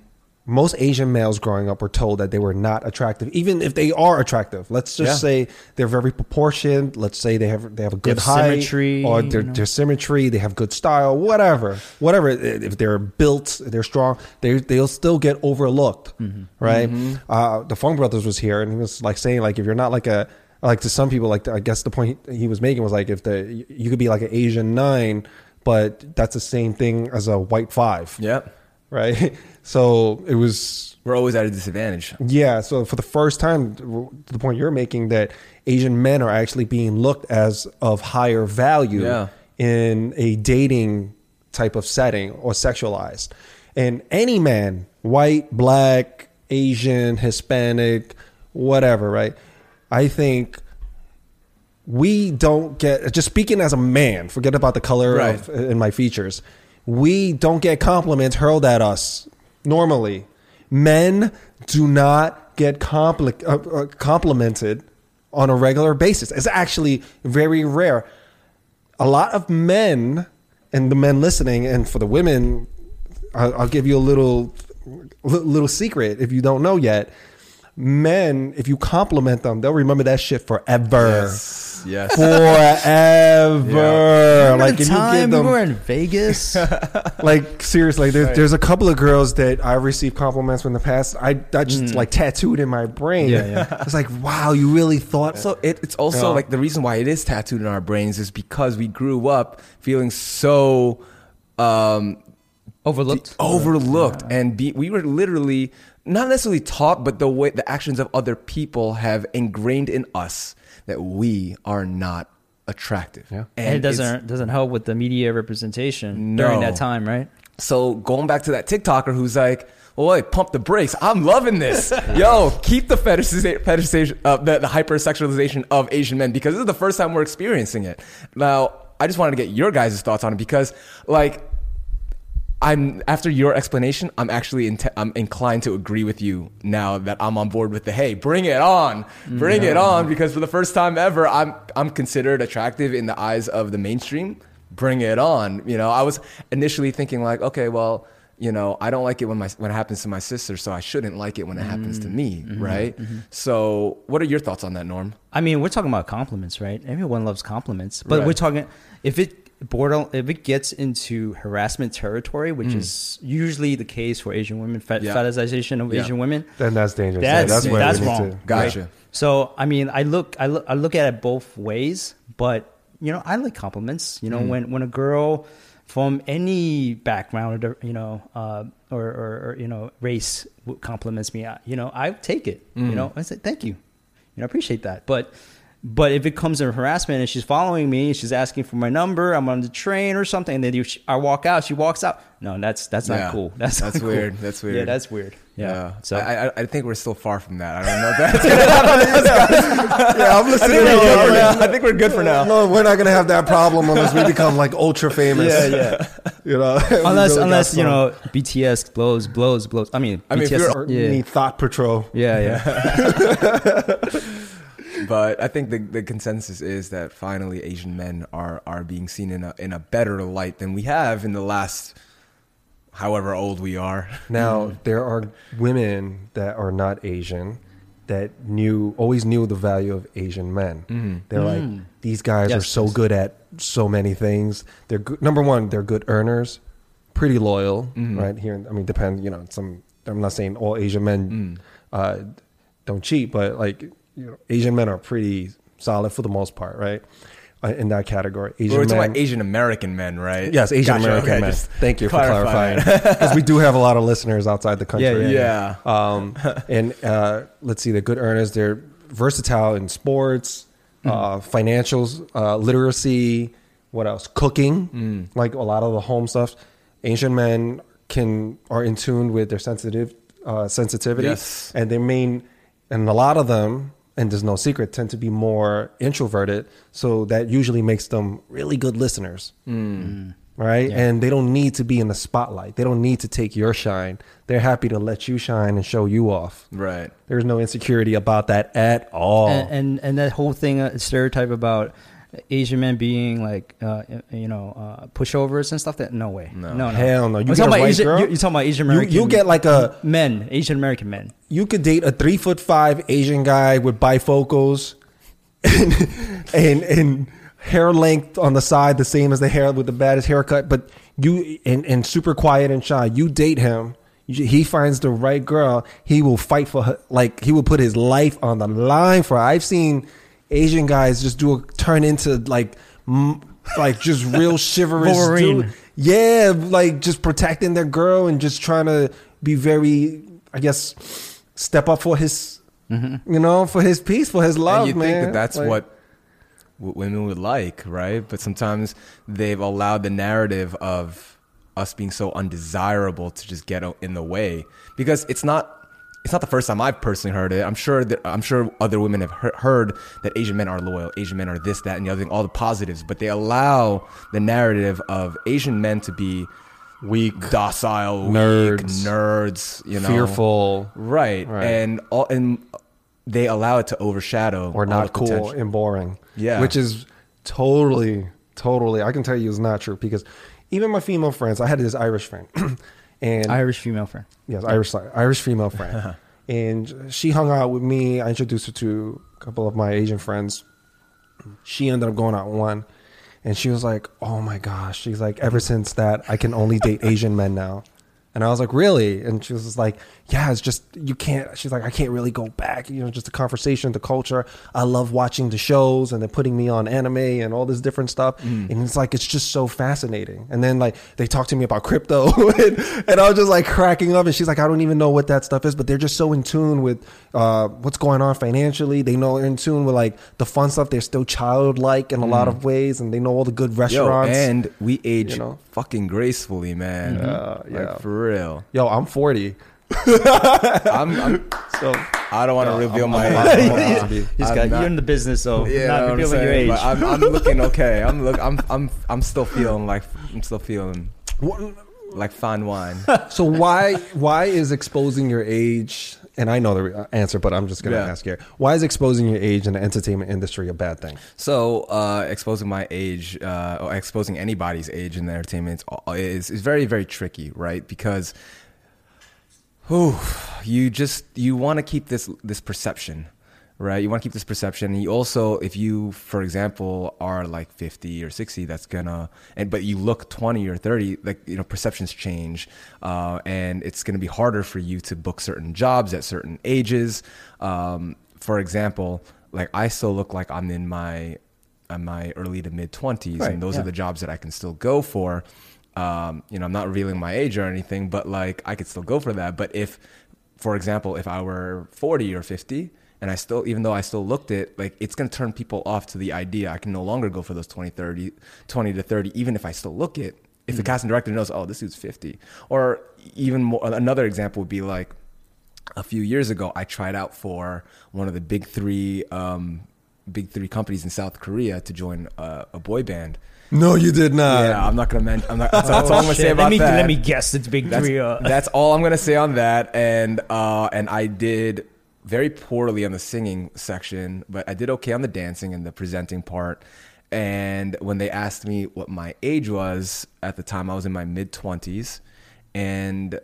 Most Asian males growing up were told that they were not attractive, even if they are attractive. Let's just Yeah. say they're very proportioned. Let's say they have they have a good height, symmetry, or you their, know. their symmetry. They have good style, whatever, whatever. If they're built, they're strong. They they'll still get overlooked, Mm-hmm. right? Uh, the Fong Brothers was here, and he was like saying like if you're not like a like to some people like I guess the point he was making was like if the you could be like an Asian nine, but that's the same thing as a white five, Yep. Right? So it was We're always at a disadvantage. yeah, so for the first time, to the point you're making, that Asian men are actually being looked as of higher value Yeah. in a dating type of setting or sexualized. And any man, white, black, Asian, Hispanic, whatever, right? I think we don't get just speaking as a man forget about the color Right. of in my features we don't get compliments hurled at us normally. Men do not get compli- uh, uh, complimented on a regular basis. It's actually very rare. A lot of men and the men listening and for the women i'll, I'll give you a little little secret if you don't know yet. Men if you compliment them they'll remember that shit forever. Yes. Yes. forever. Remember Like the if you time give them, we were in Vegas. like seriously, there, there's a couple of girls that I received compliments from in the past. I that just like tattooed in my brain. Yeah, yeah. It's like wow, you really thought. So it, it's also Yeah. like the reason why it is tattooed in our brains is because we grew up feeling so um, Overlooked. overlooked, and be, we were literally not necessarily taught, but the way the actions of other people have ingrained in us that we are not attractive. Yeah. and it doesn't doesn't help with the media representation during that time, right? So going back to that TikToker who's like, "Well, wait, pump the brakes. I'm loving this. Yo, keep the fetishiza- fetishization, uh, the, the hypersexualization of Asian men because this is the first time we're experiencing it." Now, I just wanted to get your guys' thoughts on it because, like, I'm after your explanation, I'm actually in I'm inclined to agree with you now that I'm on board with the hey, bring it on, bring it on because for the first time ever, I'm I'm considered attractive in the eyes of the mainstream. Bring it on, you know. I was initially thinking like, okay, well, you know, I don't like it when my when it happens to my sister, so I shouldn't like it when it happens to mm-hmm. me, mm-hmm. right? Mm-hmm. So, what are your thoughts on that, Norm? I mean, we're talking about compliments, right? Everyone loves compliments, but Right. we're talking if it border if it gets into harassment territory, which is usually the case for Asian women, fet- Mm. Yeah. fetishization of Yeah. Asian women. then that's dangerous. That's that's where that's we wrong. to- Gotcha. right? So I mean, I look, I look, I look at it both ways, but you know, I like compliments. You know, Mm. when when a girl from any background, or you know, uh, or, or, or you know, race compliments me, I- you know, I take it. Mm. You know, I say thank you. You know, I appreciate that. But but if it comes to harassment and she's following me, she's asking for my number, I'm on the train or something, and then you, I walk out, she walks out. No, that's that's not Yeah. cool. That's That's not cool. weird. That's weird. Yeah, that's weird. Yeah. So So I, I, I think we're still far from that. I don't know if that's Yeah, I'm I listening. think, to we're good for now. I think we're good for now. No, we're not gonna have that problem unless we become like ultra famous. yeah, yeah. You know, unless really unless you know BTS blows blows blows. I mean, I mean, BTS. you're- or yeah. thought patrol. yeah, yeah. But I think the, the consensus is that finally Asian men are are being seen in a in a better light than we have in the last however old we are. Now there are women that are not Asian that knew always knew the value of Asian men. Mm-hmm. They're like mm. these guys are so yes. good at so many things. They're good, number one. They're good earners, pretty loyal. Mm-hmm. Right here, I mean, depend. You know, some. I'm not saying all Asian men mm. uh, don't cheat, but like you know, Asian men are pretty solid for the most part, right? uh, in that category. Asian We're talking men. about Asian American men, right? Yes, Asian Gotcha, American okay, men. Thank you for clarifying. Because we do have a lot of listeners outside the country. Yeah. Um, and uh, let's see, they're good earners. They're versatile in sports, uh, financials, uh, literacy. What else? Cooking, like a lot of the home stuff. Asian men can are in tune with their sensitive uh, sensitivity, Yes. and their main, and a lot of them, and there's no secret, tend to be more introverted. So that usually makes them really good listeners right? And they don't need to be in the spotlight. They don't need to take your shine. They're happy to let you shine and show you off. Right. There's no insecurity about that at all. and, and and that whole thing uh, stereotype about Asian men being like uh, you know uh, pushovers and stuff. That no way, No. no, no, Hell no. You I'm talking about white Asian, girl, You're, you're talking about Asian you, American. you get like a men, Asian American men. you could date a three foot five Asian guy with bifocals and and, and hair length on the side the same as the hair with the baddest haircut, but you and, and super quiet and shy. You date him. He finds the right girl. He will fight for her. Like he will put his life on the line for her. I've seen Asian guys just do a turn into like, m- like just real chivalrous Wolverine. dude. Yeah, like just protecting their girl and just trying to be very, I guess, step up for his, mm-hmm. you know, for his peace, for his love, and you man. think that that's Like, what women would like, right? But sometimes they've allowed the narrative of us being so undesirable to just get in the way because it's not. It's not the first time I've personally heard it. I'm sure that I'm sure other women have heard that Asian men are loyal, Asian men are this, that, and the other thing, all the positives. But they allow the narrative of Asian men to be weak, docile, weak, Nerds. nerds, you know, fearful, right? Right. And all and they allow it to overshadow or not cool potential. and boring. Yeah. which is totally, totally. I can tell you is not true because even my female friends, I had this Irish friend, and Irish female friend. Yes, Irish Irish female friend, and she hung out with me. I introduced her to a couple of my Asian friends. She ended up going out one, and she was like, "Oh my gosh!" She's like, "Ever since that, I can only date Asian men now." And I was like, "Really?" And she was like, "Yeah, it's just you can't." She's like, "I can't really go back." You know, just the conversation, the culture. I love watching the shows, and they're putting me on anime and all this different stuff. Mm. And it's like it's just so fascinating. And then like they talk to me about crypto, and, and I was just like cracking up. And she's like, "I don't even know what that stuff is," but they're just so in tune with uh, what's going on financially. They know they're in tune with like the fun stuff. They're still childlike in a lot mm. of ways, and they know all the good Yo, restaurants. and we age you know? fucking gracefully, man. Mm-hmm. Uh, yeah, yeah. Like for real. Yo, I'm 40, I'm, I'm so I don't want to reveal I'm- my I'm age. a lot older to be. He's got, not- you're in the business, so Yeah, not know what I'm revealing your age. But I'm, I'm looking okay. I'm look. I'm I'm I'm still feeling like I'm still feeling What- like fine wine. So why why is exposing your age? And I know the answer, but I'm just gonna Yeah. ask here. Why is exposing your age in the entertainment industry a bad thing? So uh, exposing my age, uh, or exposing anybody's age in the entertainment is is very very tricky, right? Because, whew, you just you want to keep this this perception, right? You want to keep this perception. And you also, if you, for example, are like fifty or sixty, that's gonna, and but you look twenty or thirty, like you know, perceptions change, uh, and it's gonna be harder for you to book certain jobs at certain ages. Um, for example, like I still look like I'm in my in my early to mid twenties, Right, and those yeah. are the jobs that I can still go for. Um, you know, I'm not revealing my age or anything, but like I could still go for that. But if, for example, if I were 40 or 50 and I still, even though I still looked it, like it's going to turn people off to the idea I can no longer go for those 20, 30, 20 to 30, even if I still look it. If the casting director knows, oh, this dude's 50. Or even more, another example would be like, a few years ago, I tried out for one of the big three, um, big three companies in South Korea to join a, a boy band. No, you did not. yeah, I'm not gonna mention. I'm not. That's, that's all I'm gonna say about let me that. let me guess. It's big That's, three. Uh, that's all I'm gonna say on that. And uh, and I did very poorly on the singing section, but I did okay on the dancing and the presenting part. And when they asked me what my age was at the time, I was in my mid twenties, and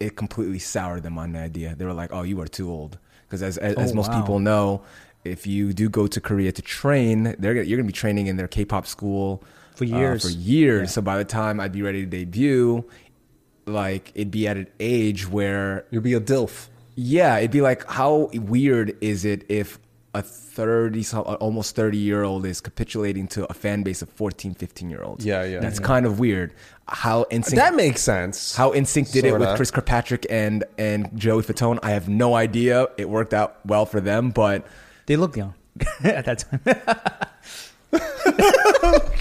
it completely soured them on the idea. They were like, "Oh, you are too old." Because as as, as Oh, most wow. people know, if you do go to Korea to train, they're gonna, you're gonna be training in their K-pop school For uh, years. for years. Yeah. So by the time I'd be ready to debut, like it'd be at an age where You'd be a dilf. Yeah, it'd be like how weird is it if a 30 some- almost 30 year old is capitulating to a fan base of 14 15 year olds Yeah, yeah. that's kind of weird how NSYNC That makes sense. how NSYNC did it with Sorta. chris kirkpatrick and and joey fatone i have no idea it worked out well for them but They looked young at that time.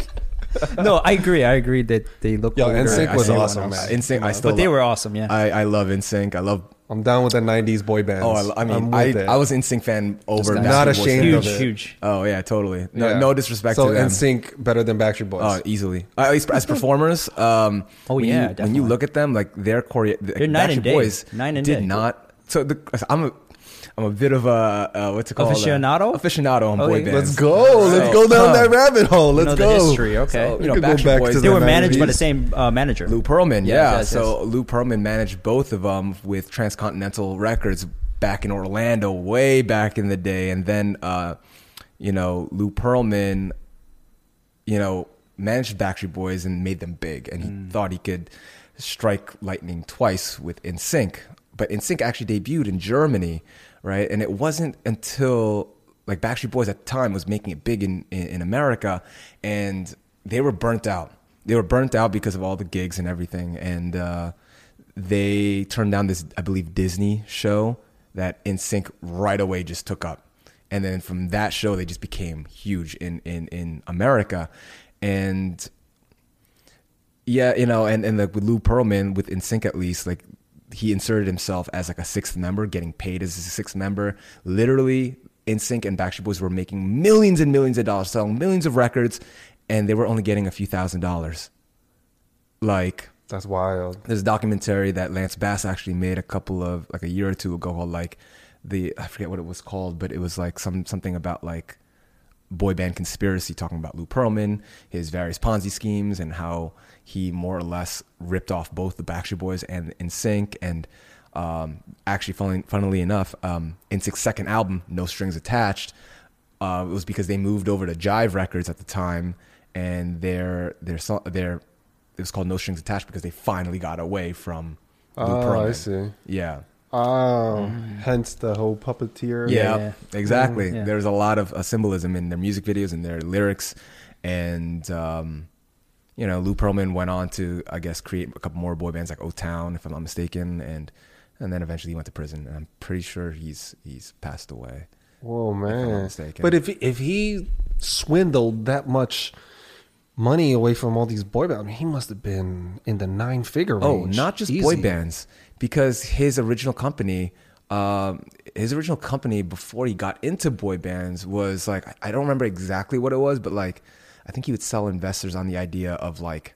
no, I agree. I agree that they look. Yo, older NSYNC was awesome, else. man. NSYNC i still But they love- were awesome. Yeah. I, I love NSYNC i love I'm down with the '90s boy bands. oh i, I mean I, it. I was NSYNC fan over Just not Backstreet Boys ashamed fan. of huge, it. huge. oh yeah totally no, Yeah. no disrespect so to them NSYNC better than Backstreet Boys. Oh, easily. Uh, at least as performers, um, Oh, when yeah, you, when you look at them, like their choreo, the They're night and Backstreet day. Boys Night and did day. not. So the, I'm a, I'm a bit of a uh, what's it called? Aficionado? Uh, aficionado on boy Okay. bands. Let's go. Let's go down huh. that rabbit hole. Let's know go. the history. Okay. So, you know, We Backstreet back Boys. they were managed by the same uh, manager. Lou Pearlman, Yes, yeah. yes, so Lou Pearlman managed both of them with Transcontinental Records back in Orlando, way back in the day, and then uh, you know Lou Pearlman, you know, managed Backstreet Boys and made them big, and he Mm. thought he could strike lightning twice with NSYNC. But NSYNC actually debuted in Germany, right? And it wasn't until like Backstreet Boys at the time was making it big in, in, in America, and they were burnt out. They were burnt out because of all the gigs and everything, and uh, they turned down this, I believe, Disney show that NSYNC right away just took up, and then from that show they just became huge in in in America, and yeah, you know, and and like with Lou Pearlman with NSYNC at least, like he inserted himself as like a sixth member, getting paid as a sixth member. Literally, NSYNC and Backstreet Boys were making millions and millions of dollars, selling millions of records, and they were only getting a few thousand dollars. Like That's wild. there's a documentary that Lance Bass actually made a couple of like a year or two ago called like the I forget what it was called, but it was like some something about like boy band conspiracy talking about Lou Pearlman, his various Ponzi schemes, and how he more or less ripped off both the Backstreet Boys and NSYNC. And um, actually, funnily, funnily enough, um, Sync's second album, No Strings Attached, uh, it was because they moved over to Jive Records at the time, and their their their it was called No Strings Attached because they finally got away from Lou Oh, Pearlman. I see. Yeah. Oh, hence the whole puppeteer. Yeah, yeah. exactly. Mhm, yeah. There's a lot of uh, symbolism in their music videos and their lyrics, and um, you know, Lou Pearlman went on to, I guess, create a couple more boy bands like O Town, if I'm not mistaken, and and then eventually he went to prison, and I'm pretty sure he's he's passed away. Whoa, I'm not man. mistaken. But if if he swindled that much money away from all these boy bands, I mean, he must have been in the nine figure Oh, range. not just boy bands, because his original company, um, his original company before he got into boy bands was like I don't remember exactly what it was, but like I think he would sell investors on the idea of like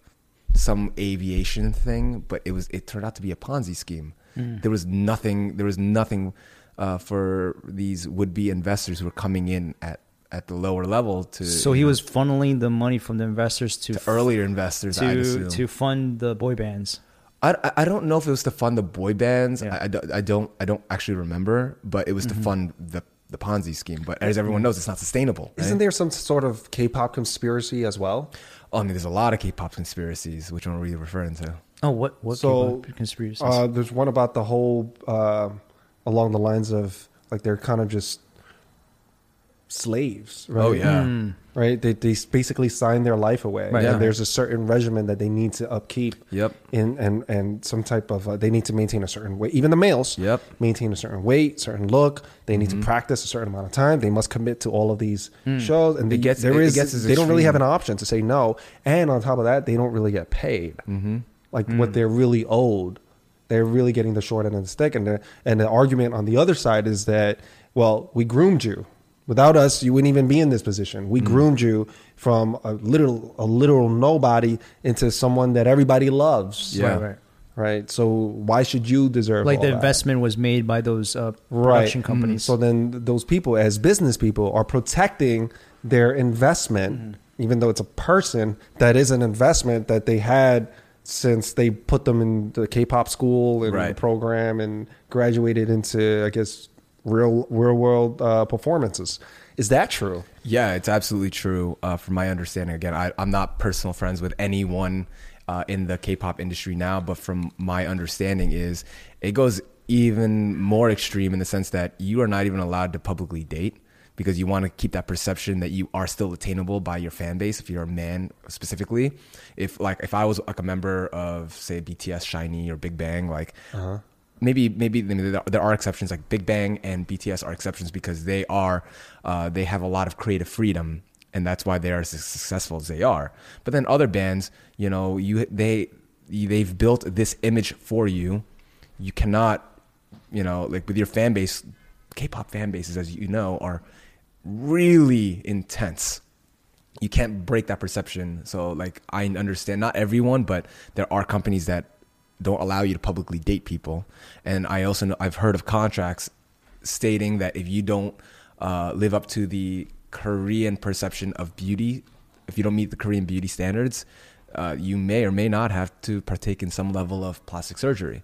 some aviation thing, but it was it turned out to be a Ponzi scheme. Mm. There was nothing. There was nothing uh, for these would be investors who were coming in at at the lower level to So he was funneling the money from the investors to, to earlier investors. To to fund the boy bands. I, I- I don't know if it was to fund the boy bands. Yeah. I, I don't- I don't I don't actually remember, but it was to fund the the Ponzi scheme. But as everyone knows, it's not sustainable. Isn't there some sort of K-pop conspiracy as well? Oh, I mean, there's a lot of K-pop conspiracies. Which one are we referring to? Oh, what what So, K-pop conspiracies? Uh, there's one about the whole uh, along the lines of like they're kind of just slaves, right? Oh yeah, Mm. right. They they basically sign their life away, Right, and there's a certain regimen that they need to upkeep. Yep. In and and some type of uh, they need to maintain a certain weight. Even the males, Yep. maintain a certain weight, certain look. They need Mm-hmm. to practice a certain amount of time. They must commit to all of these shows, and It the, gets- there it is gets as they don't really have an option to say no. And on top of that, they don't really get paid mm-hmm. like what they're really owed. They're really getting the short end of the stick, and the and the argument on the other side is that well, we groomed you. Without us, you wouldn't even be in this position. We groomed you from a literal a literal nobody into someone that everybody loves. Yeah. Right, right. Right. So why should you deserve Like the that? investment was made by those uh, right. production companies. So then those people, as business people, are protecting their investment, Mm-hmm. even though it's a person that is an investment that they had since they put them in the K-pop school and Right. the program and graduated into, I guess, real real world uh, performances. Is that true? Yeah, it's absolutely true. Uh, from my understanding, again, I, I'm not personal friends with anyone uh, in the K-pop industry now, but from my understanding, is it goes even more extreme in the sense that you are not even allowed to publicly date because you want to keep that perception that you are still attainable by your fan base if you're a man specifically. If like if I was like a member of say BTS, SHINee, or Big Bang, like maybe maybe there are exceptions like Big Bang and BTS are exceptions because they are uh, they have a lot of creative freedom and that's why they are as successful as they are. But then other bands, you know, you they they've built this image for you. You cannot, you know, like with your fan base, K-pop fan bases, as you know, are really intense you can't break that perception. So like I understand not everyone, but there are companies that don't allow you to publicly date people. And I also know I've heard of contracts stating that if you don't uh, live up to the Korean perception of beauty, if you don't meet the Korean beauty standards, uh, you may or may not have to partake in some level of plastic surgery.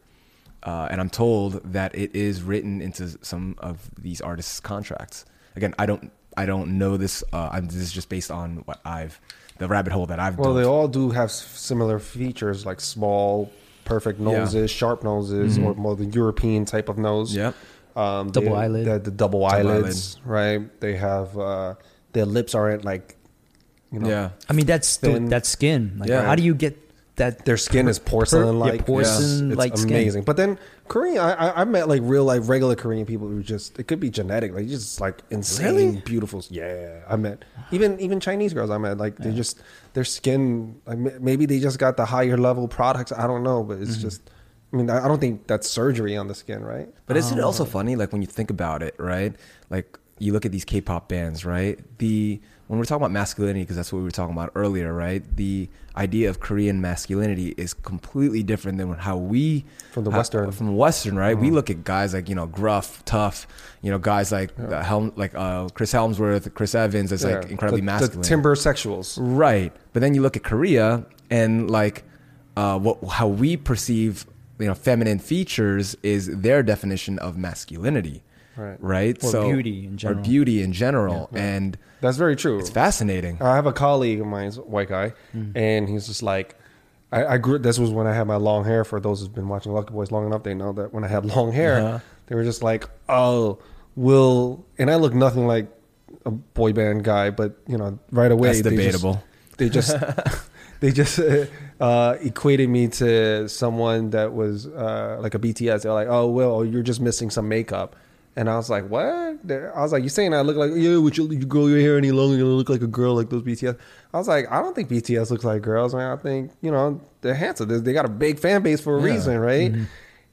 Uh, and I'm told that it is written into some of these artists' contracts. Again, I don't, I don't know this. Uh, I'm, this is just based on what I've, the rabbit hole that I've. Well, they all do have similar features, like small, perfect Yeah. Mm-hmm. noses, sharp noses, or more the European type of nose. Yep. Um, Double they- eyelid. The, the double, Double eyelids, right? They have uh, their lips aren't like, you know, yeah. I mean, that's the, Thin. that skin. Like, Yeah. how do you get that? their skin is porcelain like. yeah, porcelain-like it's skin. amazing. But then Korean, I, I I met like real like regular Korean people who just it could be genetic, like just like insane, Really? beautiful. Yeah, I met even even Chinese girls I met like they just their skin like, maybe they just got the higher level products. I don't know, but Mm-hmm. it's just. I mean, I I don't think that's surgery on the skin, right? But isn't it also funny, like when you think about it, right? Like you look at these K-pop bands, right? The when we're talking about masculinity, because that's what we were talking about earlier, right? The idea of Korean masculinity is completely different than how we From the how- Western. from Western, right? We look at guys like you know gruff, tough, you know guys like uh, Helm, like uh, Chris Hemsworth, Chris Evans, as like incredibly the, masculine. The timber sexuals. Right. But then you look at Korea and like uh, what how we perceive you know feminine features is their definition of masculinity. Right. Right. Or beauty in general. Or beauty in general, and That's very true. it's fascinating. I have a colleague of mine, he's a white guy, Mm. and he's just like, I, I grew. This was when I had my long hair. For those who've been watching Lucky Boys long enough, they know that when I had long hair, Uh-huh. they were just like, "Oh, will," and I look nothing like a boy band guy, but you know, right away That's they just- debatable. They just, they just uh, equated me to someone that was uh, like a BTS. They're like, "Oh, well, you're just missing some makeup." And I was like, "What?" I was like, "You saying I look like yeah? Would you, you grow your hair any longer? You look like a girl like those BTS?" I was like, "I don't think BTS looks like girls. Man, I think you know they're handsome. They, they got a big fan base for a Yeah. reason, right?"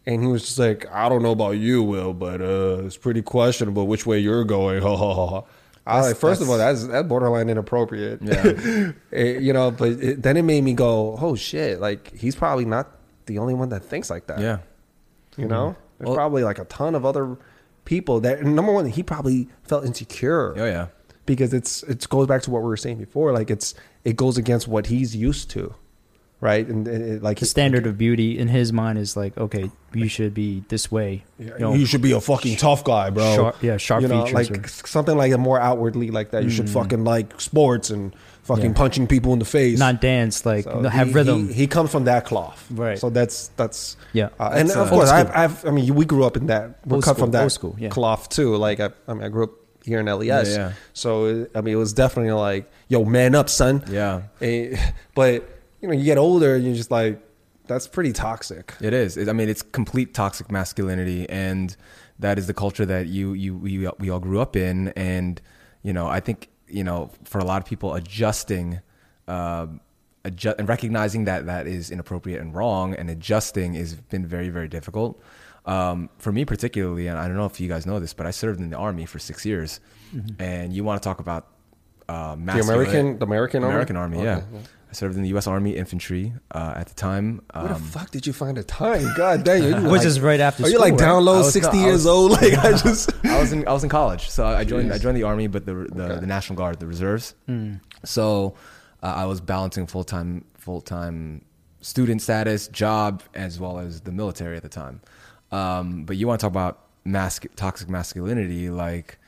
And he was just like, "I don't know about you, Will, but uh, it's pretty questionable which way you're going." Ha ha ha. I was like, first of all, that's that's borderline inappropriate. Yeah. Eh, you know, but it, then it made me go, "Oh shit!" Like he's probably not the only one that thinks like that. Yeah. You know, there's Well- probably like a ton of other people that number one, he probably felt insecure Oh yeah. because it's it goes back to what we were saying before. Like it's it goes against what he's used to, right? And, and it, like the standard of beauty in his mind is like, okay, you should be this way. you, You should be a fucking tough guy, bro. Sharp- yeah, sharp you know, features like or- something like a more outwardly like that. You should mm. fucking like sports and fucking Yeah. punching people in the face. not dance, like So have he- rhythm. He, he comes from that cloth, Right. So that's that's Yeah. Uh, and That's, of uh, course, I've. I've I mean, we grew up in that. We're Old cut from that school, yeah. cloth too. Like I, I mean, I grew up here in LES, Yeah, yeah. so I mean, it was definitely like, yo, man up, son. Yeah. Eh, but you know, you get older, and you're just like, that's pretty toxic. It is. It, I mean, it's complete toxic masculinity, and that is the culture that you you we we all grew up in. And you know, I think you know, for a lot of people, adjusting, uh, adjust, and recognizing that that is inappropriate and wrong, and adjusting has been very very difficult. Um, for me particularly, and I don't know if you guys know this, but I served in the army for six years, and you want to talk about uh, The American, the American, army? American Army, yeah. Okay, I served in the U.S. Army infantry uh, at the time. Where the Um, fuck did you find the time? God damn, you Which like- is right after Are you school, like right? down low, was- sixty no, years was- old? Like I just. I was in I was in college, so I joined I joined the army, but the the, the National Guard, the reserves. So uh, I was balancing full time full time student status, job, as well as the military at the time. Um, but you want to talk about mask toxic masculinity, like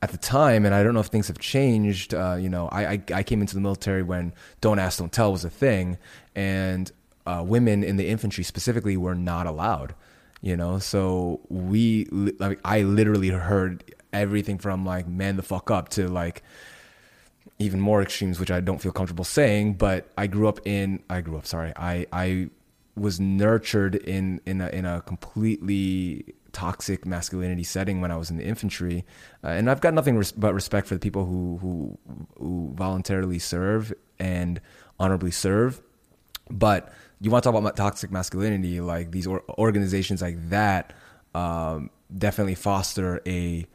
at the time, and I don't know if things have changed. Uh, you know, I, I I came into the military when "Don't Ask, Don't Tell" was a thing, and uh, women in the infantry specifically were not allowed. You know, so we like I literally heard everything from like man the fuck up to like even more extremes, which I don't feel comfortable saying. But I grew up in I grew up sorry I I was nurtured in in a, in a completely toxic masculinity setting when I was in the infantry, uh, and I've got nothing res- but respect for the people who who who voluntarily serve and honorably serve. But you want to talk about toxic masculinity, like these or- organizations like that um, definitely foster a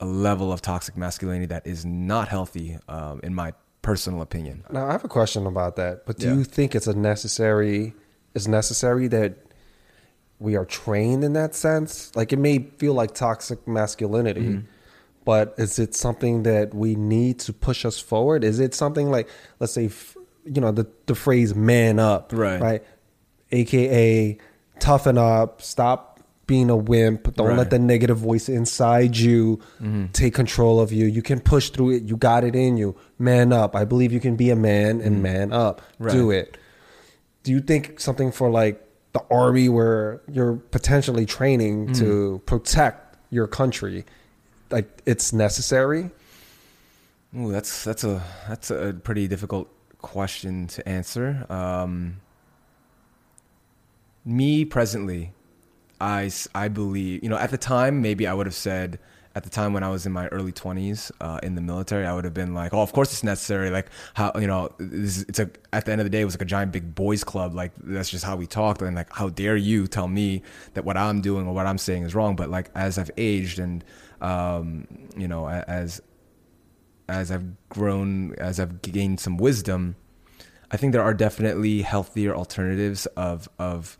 a level of toxic masculinity that is not healthy, um, in my personal opinion. Now I have a question about that. But do Yeah. you think it's a necessary? Is necessary that we are trained in that sense? Like it may feel like toxic masculinity, Mm-hmm. but is it something that we need to push us forward? Is it something like, let's say, you know, the the phrase "man up," Right. Right, aka toughen up, stop being a wimp. Don't Right. let the negative voice inside you take control of you. You can push through it. You got it in you. Man up. I believe you can be a man and man up. Do it. Do you think something for like the army where you're potentially training to protect your country, like it's necessary? Ooh, that's that's a that's a pretty difficult question to answer. Um, me presently, i i believe you know at the time maybe I would have said at the time when I was in my early twenties uh, in the military I would have been like oh of course it's necessary like how you know this it's a at the end of the day it was like a giant big boys club like that's just how we talked and like how dare you tell me that what I'm doing or what I'm saying is wrong? But like as I've aged and um, you know as as I've grown, as I've gained some wisdom, I think there are definitely healthier alternatives of of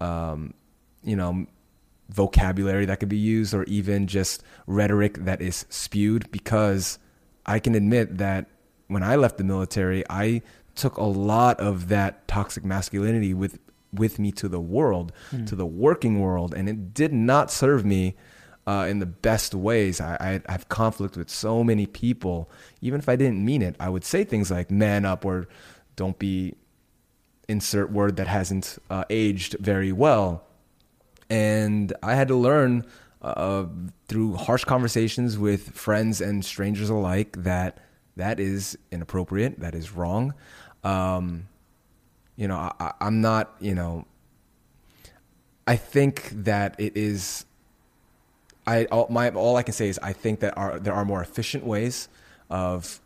um, you know vocabulary that could be used, or even just rhetoric that is spewed. Because I can admit that when I left the military, I took a lot of that toxic masculinity with with me to the world, to the working world, and it did not serve me uh, in the best ways. I, I, I have conflict with so many people. Even if I didn't mean it, I would say things like "man up" or "don't be." Insert word that hasn't uh, aged very well, and I had to learn uh, through harsh conversations with friends and strangers alike that that is inappropriate. That is wrong. Um, you know, I, I'm not. You know, I think that it is I all, my all I can say is I think that are there are more efficient ways of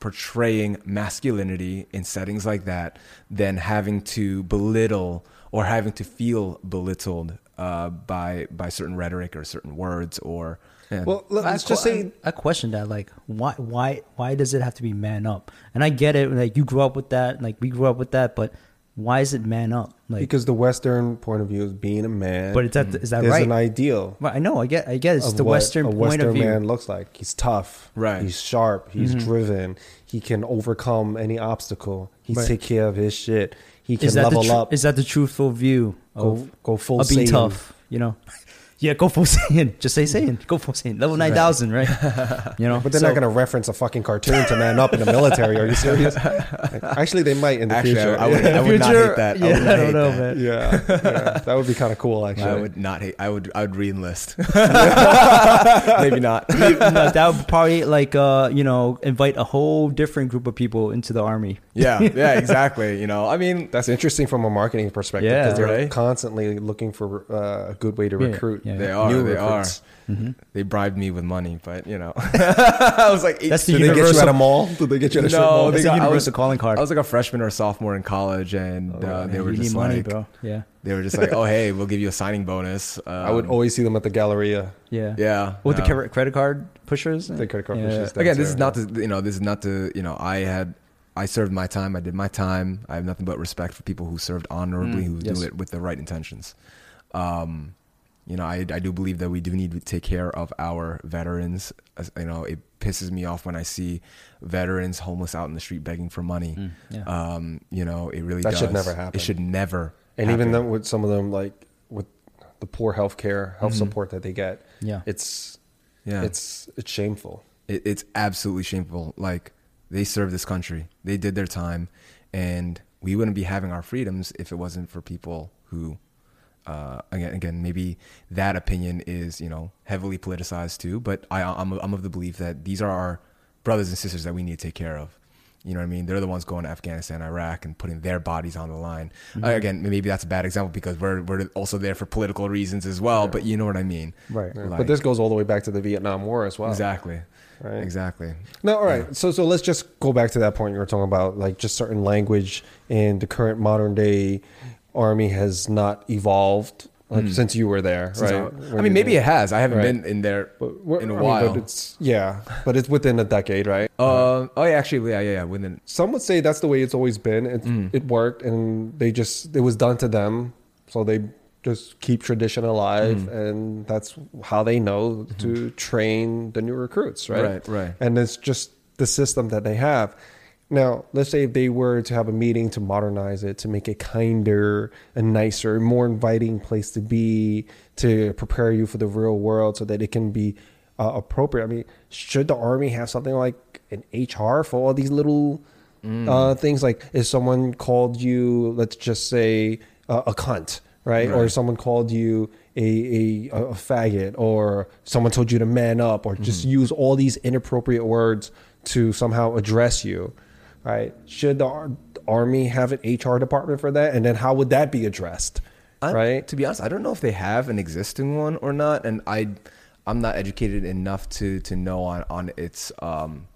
portraying masculinity in settings like that than having to belittle or having to feel belittled uh, by by certain rhetoric or certain words or yeah. Well, I let's just que- say I, I question that. Like, why, why, why does it have to be man up? And I get it. Like, you grew up with that. Like, we grew up with that. But why is it man up? Like, because the Western point of view is being a man. but it's that is that is right? an ideal. Right, I know. I get. I get. It's of the what Western a point Western of view. man looks like. He's tough. Right. He's sharp. He's driven. He can overcome any obstacle. He Right. take care of his shit. He can Is that level the tru- up. Is that the truthful view go of, go full of being Saiyan. tough? You know. Yeah, go full Saiyan. Just say Saiyan. Go full Saiyan. Level nine thousand, right? You know. But they're So- not going to reference a fucking cartoon to man up in the military. Are you serious? Actually, they might in the Actually, future. I would, I would not hate that. I Yeah, would not I don't hate know, that. man. yeah, yeah, that would be kind of cool. Actually, I would not hate. I would. I would re-enlist. Maybe not. no, that would probably like uh you know invite a whole different group of people into the army. Yeah. Yeah. Exactly. You know. I mean, That's interesting from a marketing perspective Yeah, because they're right. constantly looking for uh, a good way to Yeah, recruit. Yeah. They are. new They recruits. are. They bribed me with money, but you know, I was like, That's the Did they get you at a mall? Did they get you at a strip No, mall? they That's the got- I universal was- calling card. I was like a freshman or sophomore in college, and uh, they were you just need like, money, bro. Yeah, they were just like, oh hey, we'll give you a signing bonus. Um, I would always see them at the Galleria. yeah, yeah, With no. the credit card pushers. The credit card Yeah. pushers. again, this is not to you know, this is not to you know, I had. I served my time. I did my time. I have nothing but respect for people who served honorably, Mm, who yes. do it with the right intentions. Um, you know, I, I do believe that we do need to take care of our veterans. As- You know, it pisses me off when I see veterans homeless out in the street begging for money. Mm, yeah. Um, you know, it really That does. should never happen. It should never. and happen. even then with some of them like with the poor health care health Mhm. support that they get Yeah. it's yeah, it's it's shameful it, it's absolutely shameful. Like they served this country, they did their time, and we wouldn't be having our freedoms if it wasn't for people who Uh, again, again, maybe that opinion is you know heavily politicized too. But I, I'm I'm of the belief that these are our brothers and sisters that we need to take care of. You know what I mean? They're the ones going to Afghanistan, Iraq, and putting their bodies on the line. Mm-hmm. Uh, again, maybe that's a bad example because we're we're also there for political reasons as well. But you know what I mean? Right. Yeah, Like- but this goes all the way back to the Vietnam War as well. Exactly. Right. Exactly. No, all right. So so let's just go back to that point you were talking about, like just certain language in the current modern day army has not evolved like, since you were there, Since right? I, I mean, maybe did- it has. I haven't Right. been in there but in a I mean, while. but it's yeah, but it's within a decade, right? Um, oh yeah, actually, yeah, yeah, yeah. Within Some would say that's the way it's always been. It, Mm. it worked, and they just it was done to them, so they just keep tradition alive, Mm. and that's how they know to train the new recruits, right? Mm-hmm. Right, right. And it's just the system that they have. Now, let's say if they were to have a meeting to modernize it, to make it kinder and nicer, more inviting place to be, to prepare you for the real world so that it can be uh, appropriate. I mean, should the army have something like an HR for all these little Mm. uh, things? Like, if someone called you, let's just say, uh, a cunt, right? Or someone called you a, a, a faggot, or someone told you to man up, or just Mm-hmm. use all these inappropriate words to somehow address you, right? Should the ar- army have an HR department for that? And then how would that be addressed, I- right? To be honest, I don't know if they have an existing one or not, and I, I'm not educated enough to to know on on its um,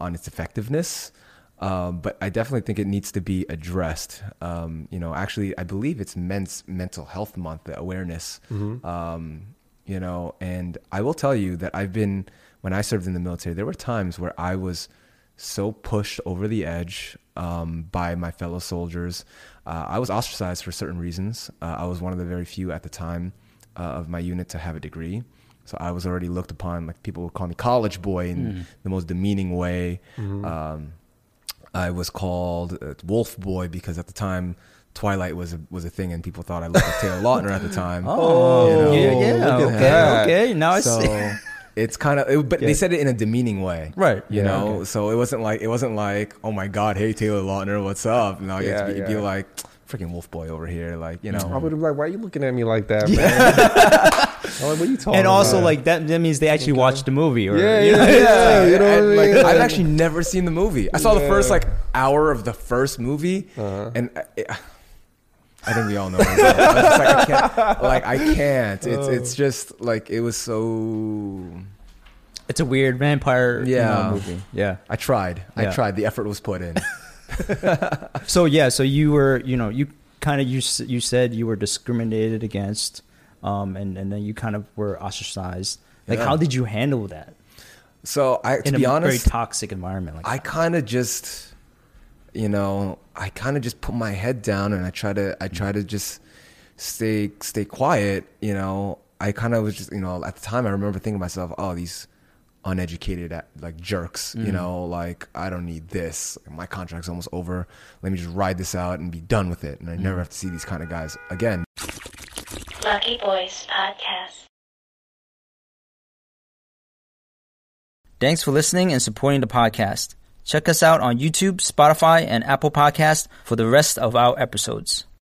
on its effectiveness. Um, but I definitely think it needs to be addressed. Um, you know, actually, I believe it's Men's Mental Health Month, the awareness. Um, you know, and I will tell you that I've been when I served in the military. There were times where I was so pushed over the edge um, by my fellow soldiers. Uh, I was ostracized for certain reasons. Uh, I was one of the very few at the time uh, of my unit to have a degree. So I was already looked upon like people would call me college boy in the most demeaning way. Um, I was called uh, Wolf Boy because at the time Twilight was a, was a thing and people thought I looked like Taylor Lautner at the time. Oh, You know? yeah, yeah. Okay, okay. Now I so see. it's kind of it, but Yeah. they said it in a demeaning way Right. you Yeah, know okay. so it wasn't like it wasn't like oh my god hey taylor lautner what's up no Yeah, it'd, be, it'd be like freaking wolf boy over here like you know I would have like, why are you looking at me like that, man? Like, what are you talking And also, about? like that, that means they actually watched the movie, or Yeah, you know? yeah, yeah. you know and, what I like mean? I've actually never seen the movie. I saw the first like hour of the first movie, Uh-huh. and I, I think we all know. It. I like, I can't, like I can't. It's Oh. it's just like it was so. It's a weird vampire you know, movie. Yeah. I tried. I tried. The effort was put in. So yeah, so you were, you know, you kind of you you said you were discriminated against, um, and and then you kind of were ostracized. Like, Yeah. how did you handle that So I, to in a be very toxic environment? Like, I kind of just, you know, I kind of just put my head down and I try to, I try to just stay, stay quiet. You know, I kind of was just, you know, at the time I remember thinking to myself, oh, these uneducated uh, like jerks. You know, like I don't need this. My contract's almost over. Let me just ride this out and be done with it. And I never have to see these kind of guys again. Lucky Boys Podcast. Thanks for listening and supporting the podcast. Check us out on YouTube, Spotify, and Apple Podcast for the rest of our episodes.